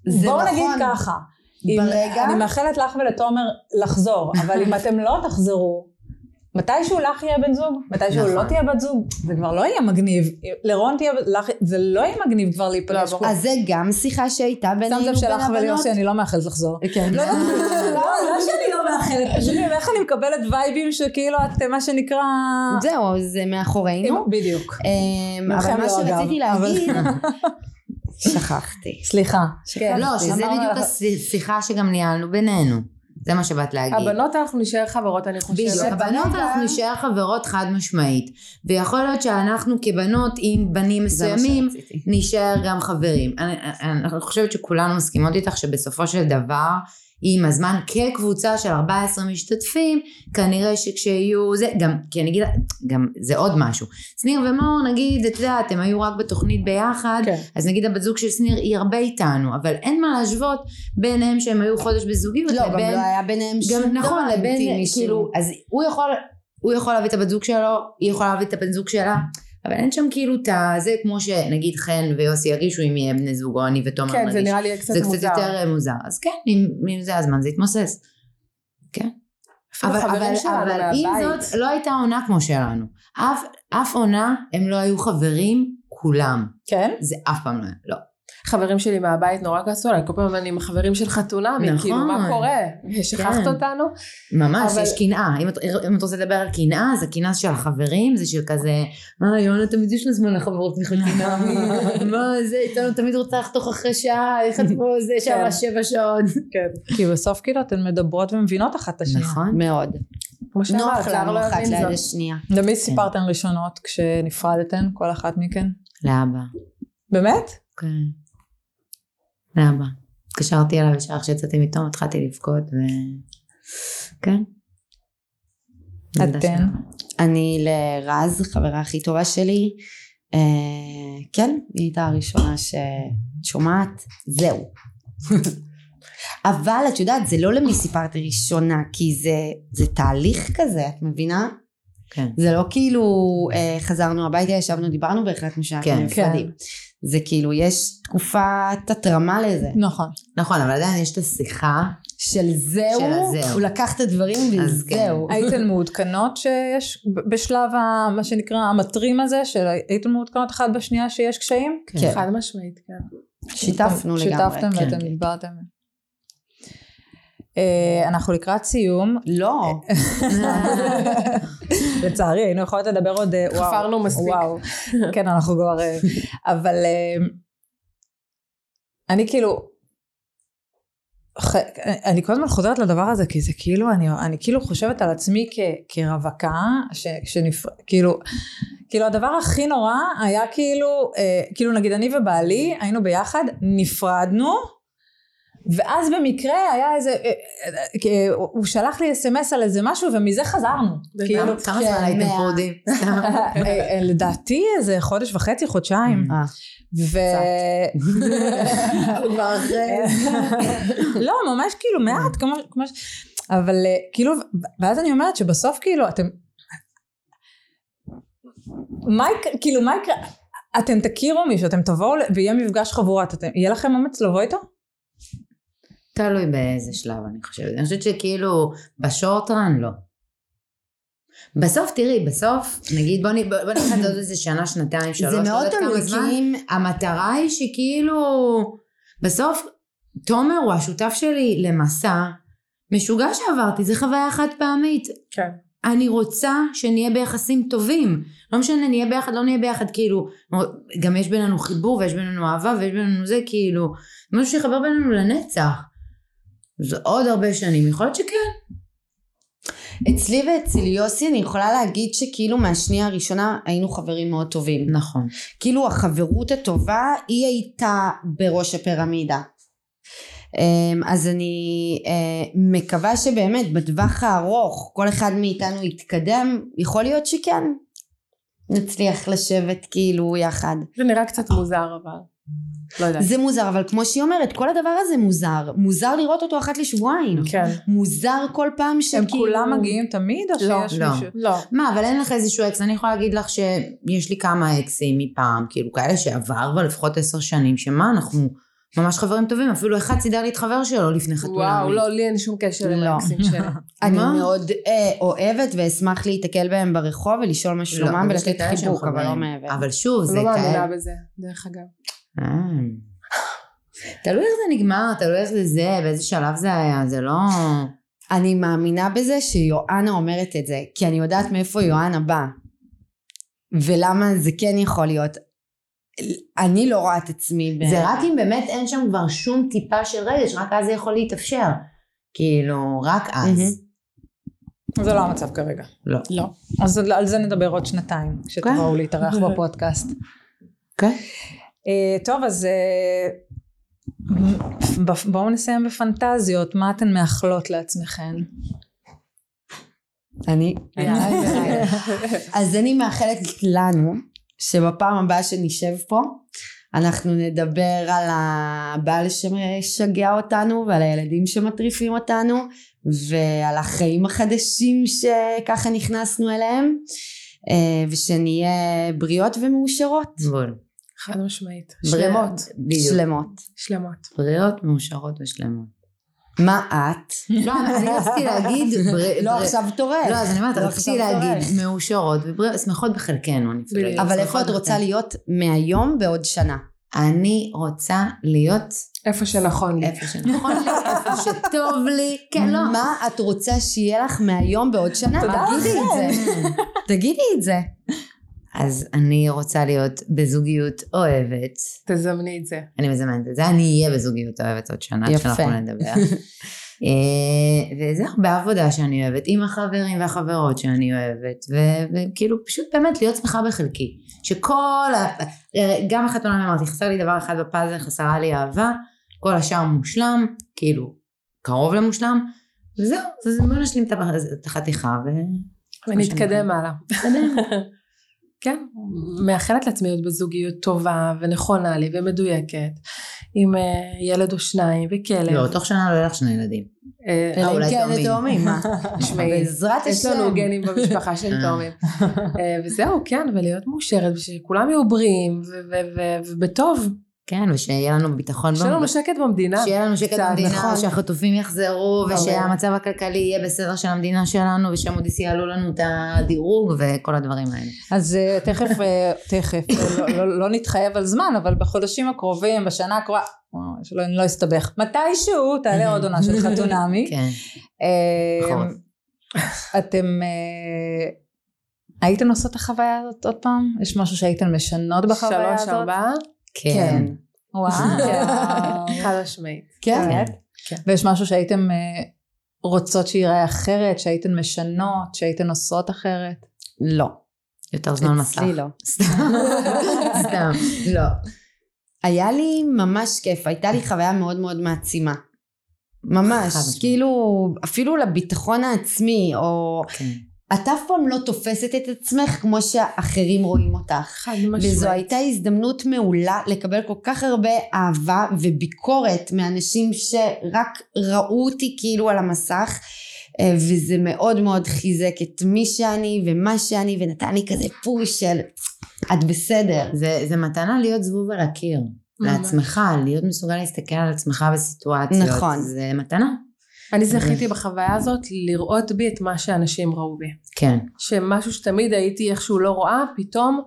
Speaker 3: זה
Speaker 4: בואו
Speaker 3: נכון.
Speaker 4: נגיד ככה אם,
Speaker 3: ברגע-
Speaker 4: אני מאחלת לך ולתומר לחזור אבל אם אתם לא תחזרו מתישהו לך יהיה בן זוג מתישהו
Speaker 1: נכון.
Speaker 4: לא תהיה בת זוג זה כבר לא יהיה מגניב לרון תהיה לך זה לא יהיה מגניב כבר להיפגש
Speaker 2: לא,
Speaker 4: פה.
Speaker 3: אז זה גם שיחה שהייתה בינינו
Speaker 4: שמת
Speaker 3: בין
Speaker 4: לב שלך
Speaker 3: הבנות?
Speaker 4: וליוסי אני לא מאחלת לחזור
Speaker 3: כן.
Speaker 4: לא, לא, לא, לא שאני לא מאחלת, פשוט איך אני מקבלת וייבים שכאילו את מה שנקרא...
Speaker 3: זהו, זה מאחורינו.
Speaker 4: בדיוק.
Speaker 3: אמ, אבל מה
Speaker 4: לא,
Speaker 3: שרציתי להגיד, שכחתי.
Speaker 4: סליחה.
Speaker 3: כן.
Speaker 1: לא, שזה בדיוק השיחה שגם ניהלנו בינינו. זה מה שבאת להגיד.
Speaker 2: הבנות אנחנו נשאר חברות אני
Speaker 1: בדיוק,
Speaker 2: חושבת.
Speaker 1: הבנות אנחנו נשאר חברות חד משמעית. ויכול להיות שאנחנו כבנות עם בנים מסוימים. נשאר גם חברים. אני, אני, אני חושבת שכולנו מסכימות איתך שבסופו של דבר עם הזמן כקבוצה של 14 משתתפים כנראה שכשיהיו זה גם כי אני אגיד גם זה עוד משהו שניר ומור נגיד את יודעת הם היו רק בתוכנית ביחד
Speaker 4: כן.
Speaker 1: אז נגיד הבת זוג של שניר היא הרבה איתנו אבל אין מה להשוות ביניהם שהם היו חודש בזוגיות
Speaker 3: לא, גם
Speaker 1: לבין
Speaker 3: לא היה ביניהם שום
Speaker 1: גם נכון,
Speaker 3: דבר
Speaker 1: לבין,
Speaker 3: אינטימי שהוא-
Speaker 1: כאילו, אז הוא יכול, הוא יכול להביא את הבת זוג שלו, היא יכולה להביא את הבן זוג שלה, אבל אין שם כאילו את הזה, כמו שנגיד חן ויוסי ירגישו אם יהיה בני זוג, או אני ותומר
Speaker 2: כן,
Speaker 1: נרגיש.
Speaker 2: זה נראה לי קצת
Speaker 1: זה קצת
Speaker 2: מוזר.
Speaker 1: יותר אה, מוזר. אז כן, אם, אם זה הזמן זה יתמוסס. כן. אבל, אבל, אבל עם. זאת, לא הייתה עונה כמו שלנו. אף, אף עונה הם לא היו חברים, כולם.
Speaker 4: כן?
Speaker 1: זה אף פעם לא היה. לא.
Speaker 2: חברים שלי מהבית נורא כעסו עליי, כל פעם אני עם החברים של חתונה,
Speaker 1: נכון.
Speaker 2: כאילו מה קורה? שכחת
Speaker 1: כן.
Speaker 2: אותנו?
Speaker 1: ממש,
Speaker 2: אבל-
Speaker 1: יש קנאה. אם אם את רוצה לדבר על קנאה, אז הקנאה של החברים זה של כזה, אה, יונה תמיד יש לה זמן לחברות מחתונה. מה זה, איתנו תמיד רוצה לחתוך אחרי שעה, איך את פה, זה שם
Speaker 2: כן.
Speaker 1: שבע שעות.
Speaker 4: כן. כי בסוף כאילו אתן מדברות ומבינות אחת את השנייה.
Speaker 1: נכון.
Speaker 3: מאוד.
Speaker 2: כמו שאמרת,
Speaker 3: נוח לנו
Speaker 2: לא
Speaker 3: אחת ליד. השנייה.
Speaker 4: למי סיפרתן ראשונות כשנפרדתן, כל אחת מכן?
Speaker 1: לאבא.
Speaker 4: באמת?
Speaker 1: כן. לאבא. התקשרתי אליו ישר כשיצאתי מתום, התחלתי לבכות, ו... כן.
Speaker 4: אתן?
Speaker 3: אני לרז, חברה הכי טובה שלי. אה, כן, היא הייתה הראשונה ששומעת, זהו. אבל את יודעת, זה לא למי סיפרתי ראשונה, כי זה, זה תהליך כזה, את מבינה?
Speaker 1: כן.
Speaker 3: זה לא כאילו אה, חזרנו הביתה, ישבנו, דיברנו והחלטנו שאנחנו
Speaker 1: כן.
Speaker 3: נפרדים. זה כאילו, יש תקופת התרמה לזה.
Speaker 4: נכון.
Speaker 1: נכון, אבל עדיין יש את השיחה.
Speaker 3: של זהו,
Speaker 1: של הזהו.
Speaker 3: הוא לקח את הדברים
Speaker 1: אז כן.
Speaker 3: וזהו.
Speaker 4: הייתן מעודכנות שיש בשלב ה- מה שנקרא המטרים הזה, של הייתן מעודכנות אחת בשנייה שיש קשיים?
Speaker 3: כן.
Speaker 2: חד משמעית, כן.
Speaker 3: שיתפנו לגמרי.
Speaker 4: שיתפתם
Speaker 1: כן.
Speaker 4: ואתם דיברתם. אה, אנחנו לקראת סיום.
Speaker 3: לא.
Speaker 4: לצערי, היינו יכולות לדבר עוד... אה, וואו.
Speaker 2: חפרנו מספיק.
Speaker 4: וואו. כן, אנחנו כבר... אה, אבל אני כאילו... אני כל הזמן חוזרת לדבר הזה, כי זה כאילו, אני, אני כאילו חושבת על עצמי כ, כרווקה, ש, שנפר... כאילו, כאילו הדבר הכי נורא היה כאילו, אה, כאילו נגיד אני ובעלי היינו ביחד, נפרדנו, ואז במקרה היה איזה, אה, אה, אה, הוא שלח לי אס.אם.אס על איזה משהו ומזה חזרנו. כאילו,
Speaker 1: כמה זמן
Speaker 3: כן,
Speaker 1: הייתם. פרודים?
Speaker 4: לדעתי איזה חודש וחצי, חודשיים. ו...
Speaker 3: הוא כבר אחרי.
Speaker 4: לא, ממש כאילו מעט, כמו, ש... אבל כאילו, ואז אני אומרת שבסוף כאילו אתם... מה יקרה, כאילו מה יקרה, אתם תכירו מישהו, אתם תבואו ויהיה מפגש חבורת, אתם, יהיה לכם אומץ לבוא איתו?
Speaker 1: תלוי באיזה שלב אני חושבת. אני חושבת שכאילו בשורט רן לא. בסוף תראי, בסוף, נגיד בוא, נ- בוא בוא ניקח עוד איזה שנה, שנתיים, שלוש,
Speaker 3: זה מאוד תלוי. כי אם...
Speaker 1: המטרה היא שכאילו, בסוף, תומר הוא השותף שלי למסע משוגע שעברתי, זה חוויה חד פעמית.
Speaker 2: כן.
Speaker 1: אני רוצה שנהיה ביחסים טובים. לא משנה, נהיה ביחד, לא נהיה ביחד, כאילו, גם יש בינינו חיבור ויש בינינו אהבה ויש בינינו זה, כאילו, משהו שיחבר בינינו לנצח. זה עוד הרבה שנים, יכול להיות שכן.
Speaker 3: אצלי ואצל יוסי אני יכולה להגיד שכאילו מהשנייה הראשונה היינו חברים מאוד טובים.
Speaker 1: נכון.
Speaker 3: כאילו החברות הטובה היא הייתה בראש הפירמידה. אמ, אז אני אה, מקווה שבאמת בטווח הארוך כל אחד מאיתנו יתקדם, יכול להיות שכן. נצליח לשבת כאילו יחד.
Speaker 2: זה נראה קצת מוזר אבל. לא יודעת.
Speaker 3: זה מוזר, אבל כמו שהיא אומרת, כל הדבר הזה מוזר. מוזר לראות אותו אחת לשבועיים.
Speaker 2: כן.
Speaker 3: מוזר כל פעם שכאילו...
Speaker 4: הם כולם מגיעים תמיד או
Speaker 2: לא,
Speaker 4: שיש
Speaker 1: לא.
Speaker 4: מישהו?
Speaker 2: לא.
Speaker 1: מה, אבל אין לך איזשהו אקס, אני יכולה להגיד לך שיש לי כמה אקסים מפעם, כאילו כאלה שעבר כבר לפחות עשר שנים, שמה, אנחנו ממש חברים טובים, אפילו אחד סידר לי את חבר שלו לפני חתונה.
Speaker 2: וואו, לא, לי אין שום קשר
Speaker 3: לא.
Speaker 2: למקסים שלי.
Speaker 3: אני? מאוד אה, אוהבת ואשמח להיתקל בהם ברחוב ולשאול מה
Speaker 1: לא,
Speaker 3: שלומם
Speaker 1: לי
Speaker 3: ולתת
Speaker 1: כאלה
Speaker 3: חיבוק, אבל לא. מעבר.
Speaker 1: אבל שוב, זה
Speaker 2: לא מאמינה
Speaker 1: כאלה...
Speaker 2: בזה, דרך אגב.
Speaker 1: אה. תלוי איך זה נגמר, תלוי איך זה זה, באיזה שלב זה היה, זה לא...
Speaker 3: אני מאמינה בזה שיואנה אומרת את זה, כי אני יודעת מאיפה יואנה באה. ולמה זה כן יכול להיות. אני לא רואה את עצמי ב...
Speaker 1: זה רק אם באמת אין שם כבר שום טיפה של רגש, רק אז זה יכול להתאפשר. כאילו, רק אז.
Speaker 4: זה לא המצב כרגע.
Speaker 1: לא.
Speaker 2: לא.
Speaker 4: אז על על זה נדבר עוד שנתיים, כשתבואו להתארח בפודקאסט.
Speaker 1: כן.
Speaker 4: אה, טוב, אז אה, ב- בואו נסיים בפנטזיות, מה אתן מאחלות לעצמכן?
Speaker 3: אני? אז אני מאחלת לנו שבפעם הבאה שנשב פה אנחנו נדבר על הבעל שמשגע אותנו ועל הילדים שמטריפים אותנו ועל החיים החדשים שככה נכנסנו אליהם אה, ושנהיה בריאות ומאושרות
Speaker 1: בול.
Speaker 2: חד משמעית.
Speaker 1: בריאות.
Speaker 2: שלמות.
Speaker 1: בדיוק.
Speaker 3: שלמות
Speaker 2: שלמות.
Speaker 1: בריאות, מאושרות ושלמות.
Speaker 3: מה את?
Speaker 1: לא, אני רציתי להגיד...
Speaker 3: לא עכשיו תורך
Speaker 1: לא, אז אני אומרת,
Speaker 3: לא
Speaker 1: רציתי להגיד. מאושרות ובריאות, שמחות בחלקנו. אגיד,
Speaker 3: אבל איפה את רוצה. להיות מהיום בעוד שנה?
Speaker 1: אני רוצה להיות
Speaker 2: איפה שנכון לי.
Speaker 1: איפה שנכון לי, איפה שטוב לי, כן, לא.
Speaker 3: מה את רוצה שיהיה לך מהיום בעוד שנה? תגידי את זה. תגידי את זה.
Speaker 1: אז אני רוצה להיות בזוגיות אוהבת.
Speaker 2: תזמני את זה.
Speaker 1: אני מזמנת את זה, אני אהיה בזוגיות אוהבת עוד שנה,
Speaker 3: יפה.
Speaker 1: כשאנחנו נדבר. אה, וזה הרבה עבודה שאני אוהבת, עם החברים והחברות שאני אוהבת, ו- וכאילו פשוט באמת להיות שמחה בחלקי. שכל, ה- גם החתונה אמרתי, חסר לי דבר אחד בפאזל, חסרה לי אהבה, כל השאר מושלם, כאילו, קרוב למושלם, וזהו, אז בוא נשלים את החתיכה ו...
Speaker 2: ונתקדם הלאה. כן, מאחלת לעצמי להיות בזוגיות טובה ונכונה לי ומדויקת, עם אה, ילד או שניים וכלב.
Speaker 1: לא, תוך שנה לא יהיה לך שני ילדים.
Speaker 2: אה,
Speaker 1: אלא
Speaker 3: אם כן
Speaker 1: תאומים.
Speaker 2: תשמעי,
Speaker 3: בעזרת
Speaker 2: יש לנו
Speaker 3: השם.
Speaker 2: גנים במשפחה של
Speaker 1: אה.
Speaker 2: תאומים. אה, וזהו, כן, ולהיות מאושרת, ושכולם יהיו בריאים ו- ו- ו- ובטוב.
Speaker 1: כן, ושיהיה לנו ביטחון.
Speaker 2: שיהיה לנו שקט במדינה.
Speaker 1: שיהיה לנו שקט
Speaker 2: קצת,
Speaker 1: במדינה,
Speaker 2: נכון.
Speaker 1: שהחטופים יחזרו. ושהמצב הכלכלי יהיה בסדר של המדינה שלנו, ושמודי'ס יעלו לנו את הדירוג וכל הדברים האלה.
Speaker 4: אז אה, תכף, אה, תכף, אה, לא, לא, לא נתחייב על זמן, אבל בחודשים הקרובים, בשנה הקרובה, שלא אני לא אסתבך, מתישהו תעלה עוד עונה של חתונמי.
Speaker 1: כן.
Speaker 4: אתם הייתן עושות את החוויה הזאת עוד פעם? יש משהו שהייתן משנות בחוויה
Speaker 2: שלוש,
Speaker 4: הזאת?
Speaker 1: כן.
Speaker 4: וואו.
Speaker 2: חד משמעית.
Speaker 3: כן.
Speaker 1: כן.
Speaker 2: כן.
Speaker 4: ויש משהו שהייתם אה, רוצות שייראה אחרת, שהייתן משנות, שהייתן עושות אחרת?
Speaker 3: לא.
Speaker 1: יותר זמן מסך.
Speaker 3: אצלי לא.
Speaker 1: סתם. סתם. לא.
Speaker 3: היה לי ממש כיף, הייתה לי חוויה מאוד מאוד מעצימה. ממש. כאילו, אפילו לביטחון העצמי, או...
Speaker 1: כן.
Speaker 3: את אף פעם לא תופסת את עצמך כמו שאחרים רואים אותך.
Speaker 2: חד משמעית.
Speaker 3: וזו הייתה הזדמנות מעולה לקבל כל כך הרבה אהבה וביקורת מאנשים שרק ראו אותי כאילו על המסך אה, וזה מאוד מאוד חיזק את מי שאני ומה שאני ונתן לי כזה פוש של את בסדר.
Speaker 1: זה, זה מתנה להיות זבוב על הקיר. לעצמך, להיות מסוגל להסתכל על עצמך בסיטואציות.
Speaker 3: נכון.
Speaker 1: זה מתנה.
Speaker 2: אני זכיתי בחוויה הזאת לראות בי את מה שאנשים ראו בי.
Speaker 1: כן.
Speaker 2: שמשהו שתמיד הייתי איכשהו לא רואה, פתאום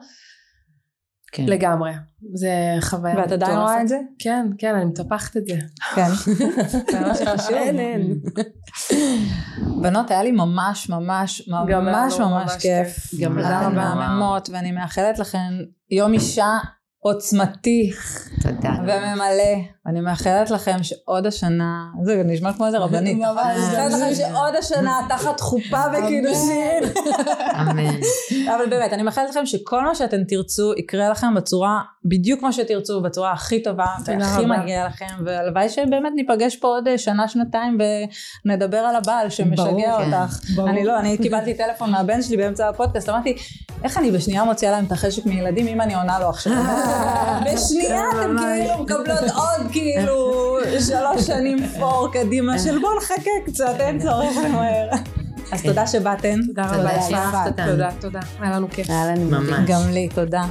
Speaker 1: כן.
Speaker 2: לגמרי. זה חוויה
Speaker 4: ואת עדיין. רואה את זה?
Speaker 2: כן, כן, אני מטפחת את זה.
Speaker 4: כן. זה מה שחשוב.
Speaker 2: אין, אין.
Speaker 4: בנות, היה לי ממש ממש ממש
Speaker 2: לנו
Speaker 4: ממש כיף.
Speaker 3: גם לנו.
Speaker 4: מהממות, ואני מאחלת לכן יום אישה עוצמתי
Speaker 1: תודה.
Speaker 4: וממלא. אני מאחלת לכם שעוד השנה, זה נשמע כמו איזה רבנית.
Speaker 3: ממש.
Speaker 4: אני מאחלת לכם שעוד השנה תחת חופה וקידושין.
Speaker 1: אמן.
Speaker 4: אבל באמת, אני מאחלת לכם שכל מה שאתם תרצו יקרה לכם בצורה, בדיוק כמו שתרצו, בצורה הכי טובה והכי
Speaker 2: רבה.
Speaker 4: מגיע לכם, והלוואי שבאמת ניפגש פה עוד אה, שנה, שנתיים ונדבר על הבעל שמשגע
Speaker 1: כן.
Speaker 4: אותך. אני לא, אני קיבלתי טלפון מהבן שלי באמצע הפודקאסט, אמרתי, איך אני בשנייה מוציאה להם את החשק מילדים אם אני עונה לו עכשיו? בשנייה אתם אה, כאילו אה, מקבלות אה. עוד כאילו שלוש שנים פור קדימה של בואו נחכה קצת, אין צורך למהר. אז תודה שבאתן.
Speaker 2: תודה רבה
Speaker 1: לך.
Speaker 2: תודה, תודה. היה לנו כיף.
Speaker 3: היה לנו
Speaker 1: ממש.
Speaker 4: גם לי, תודה.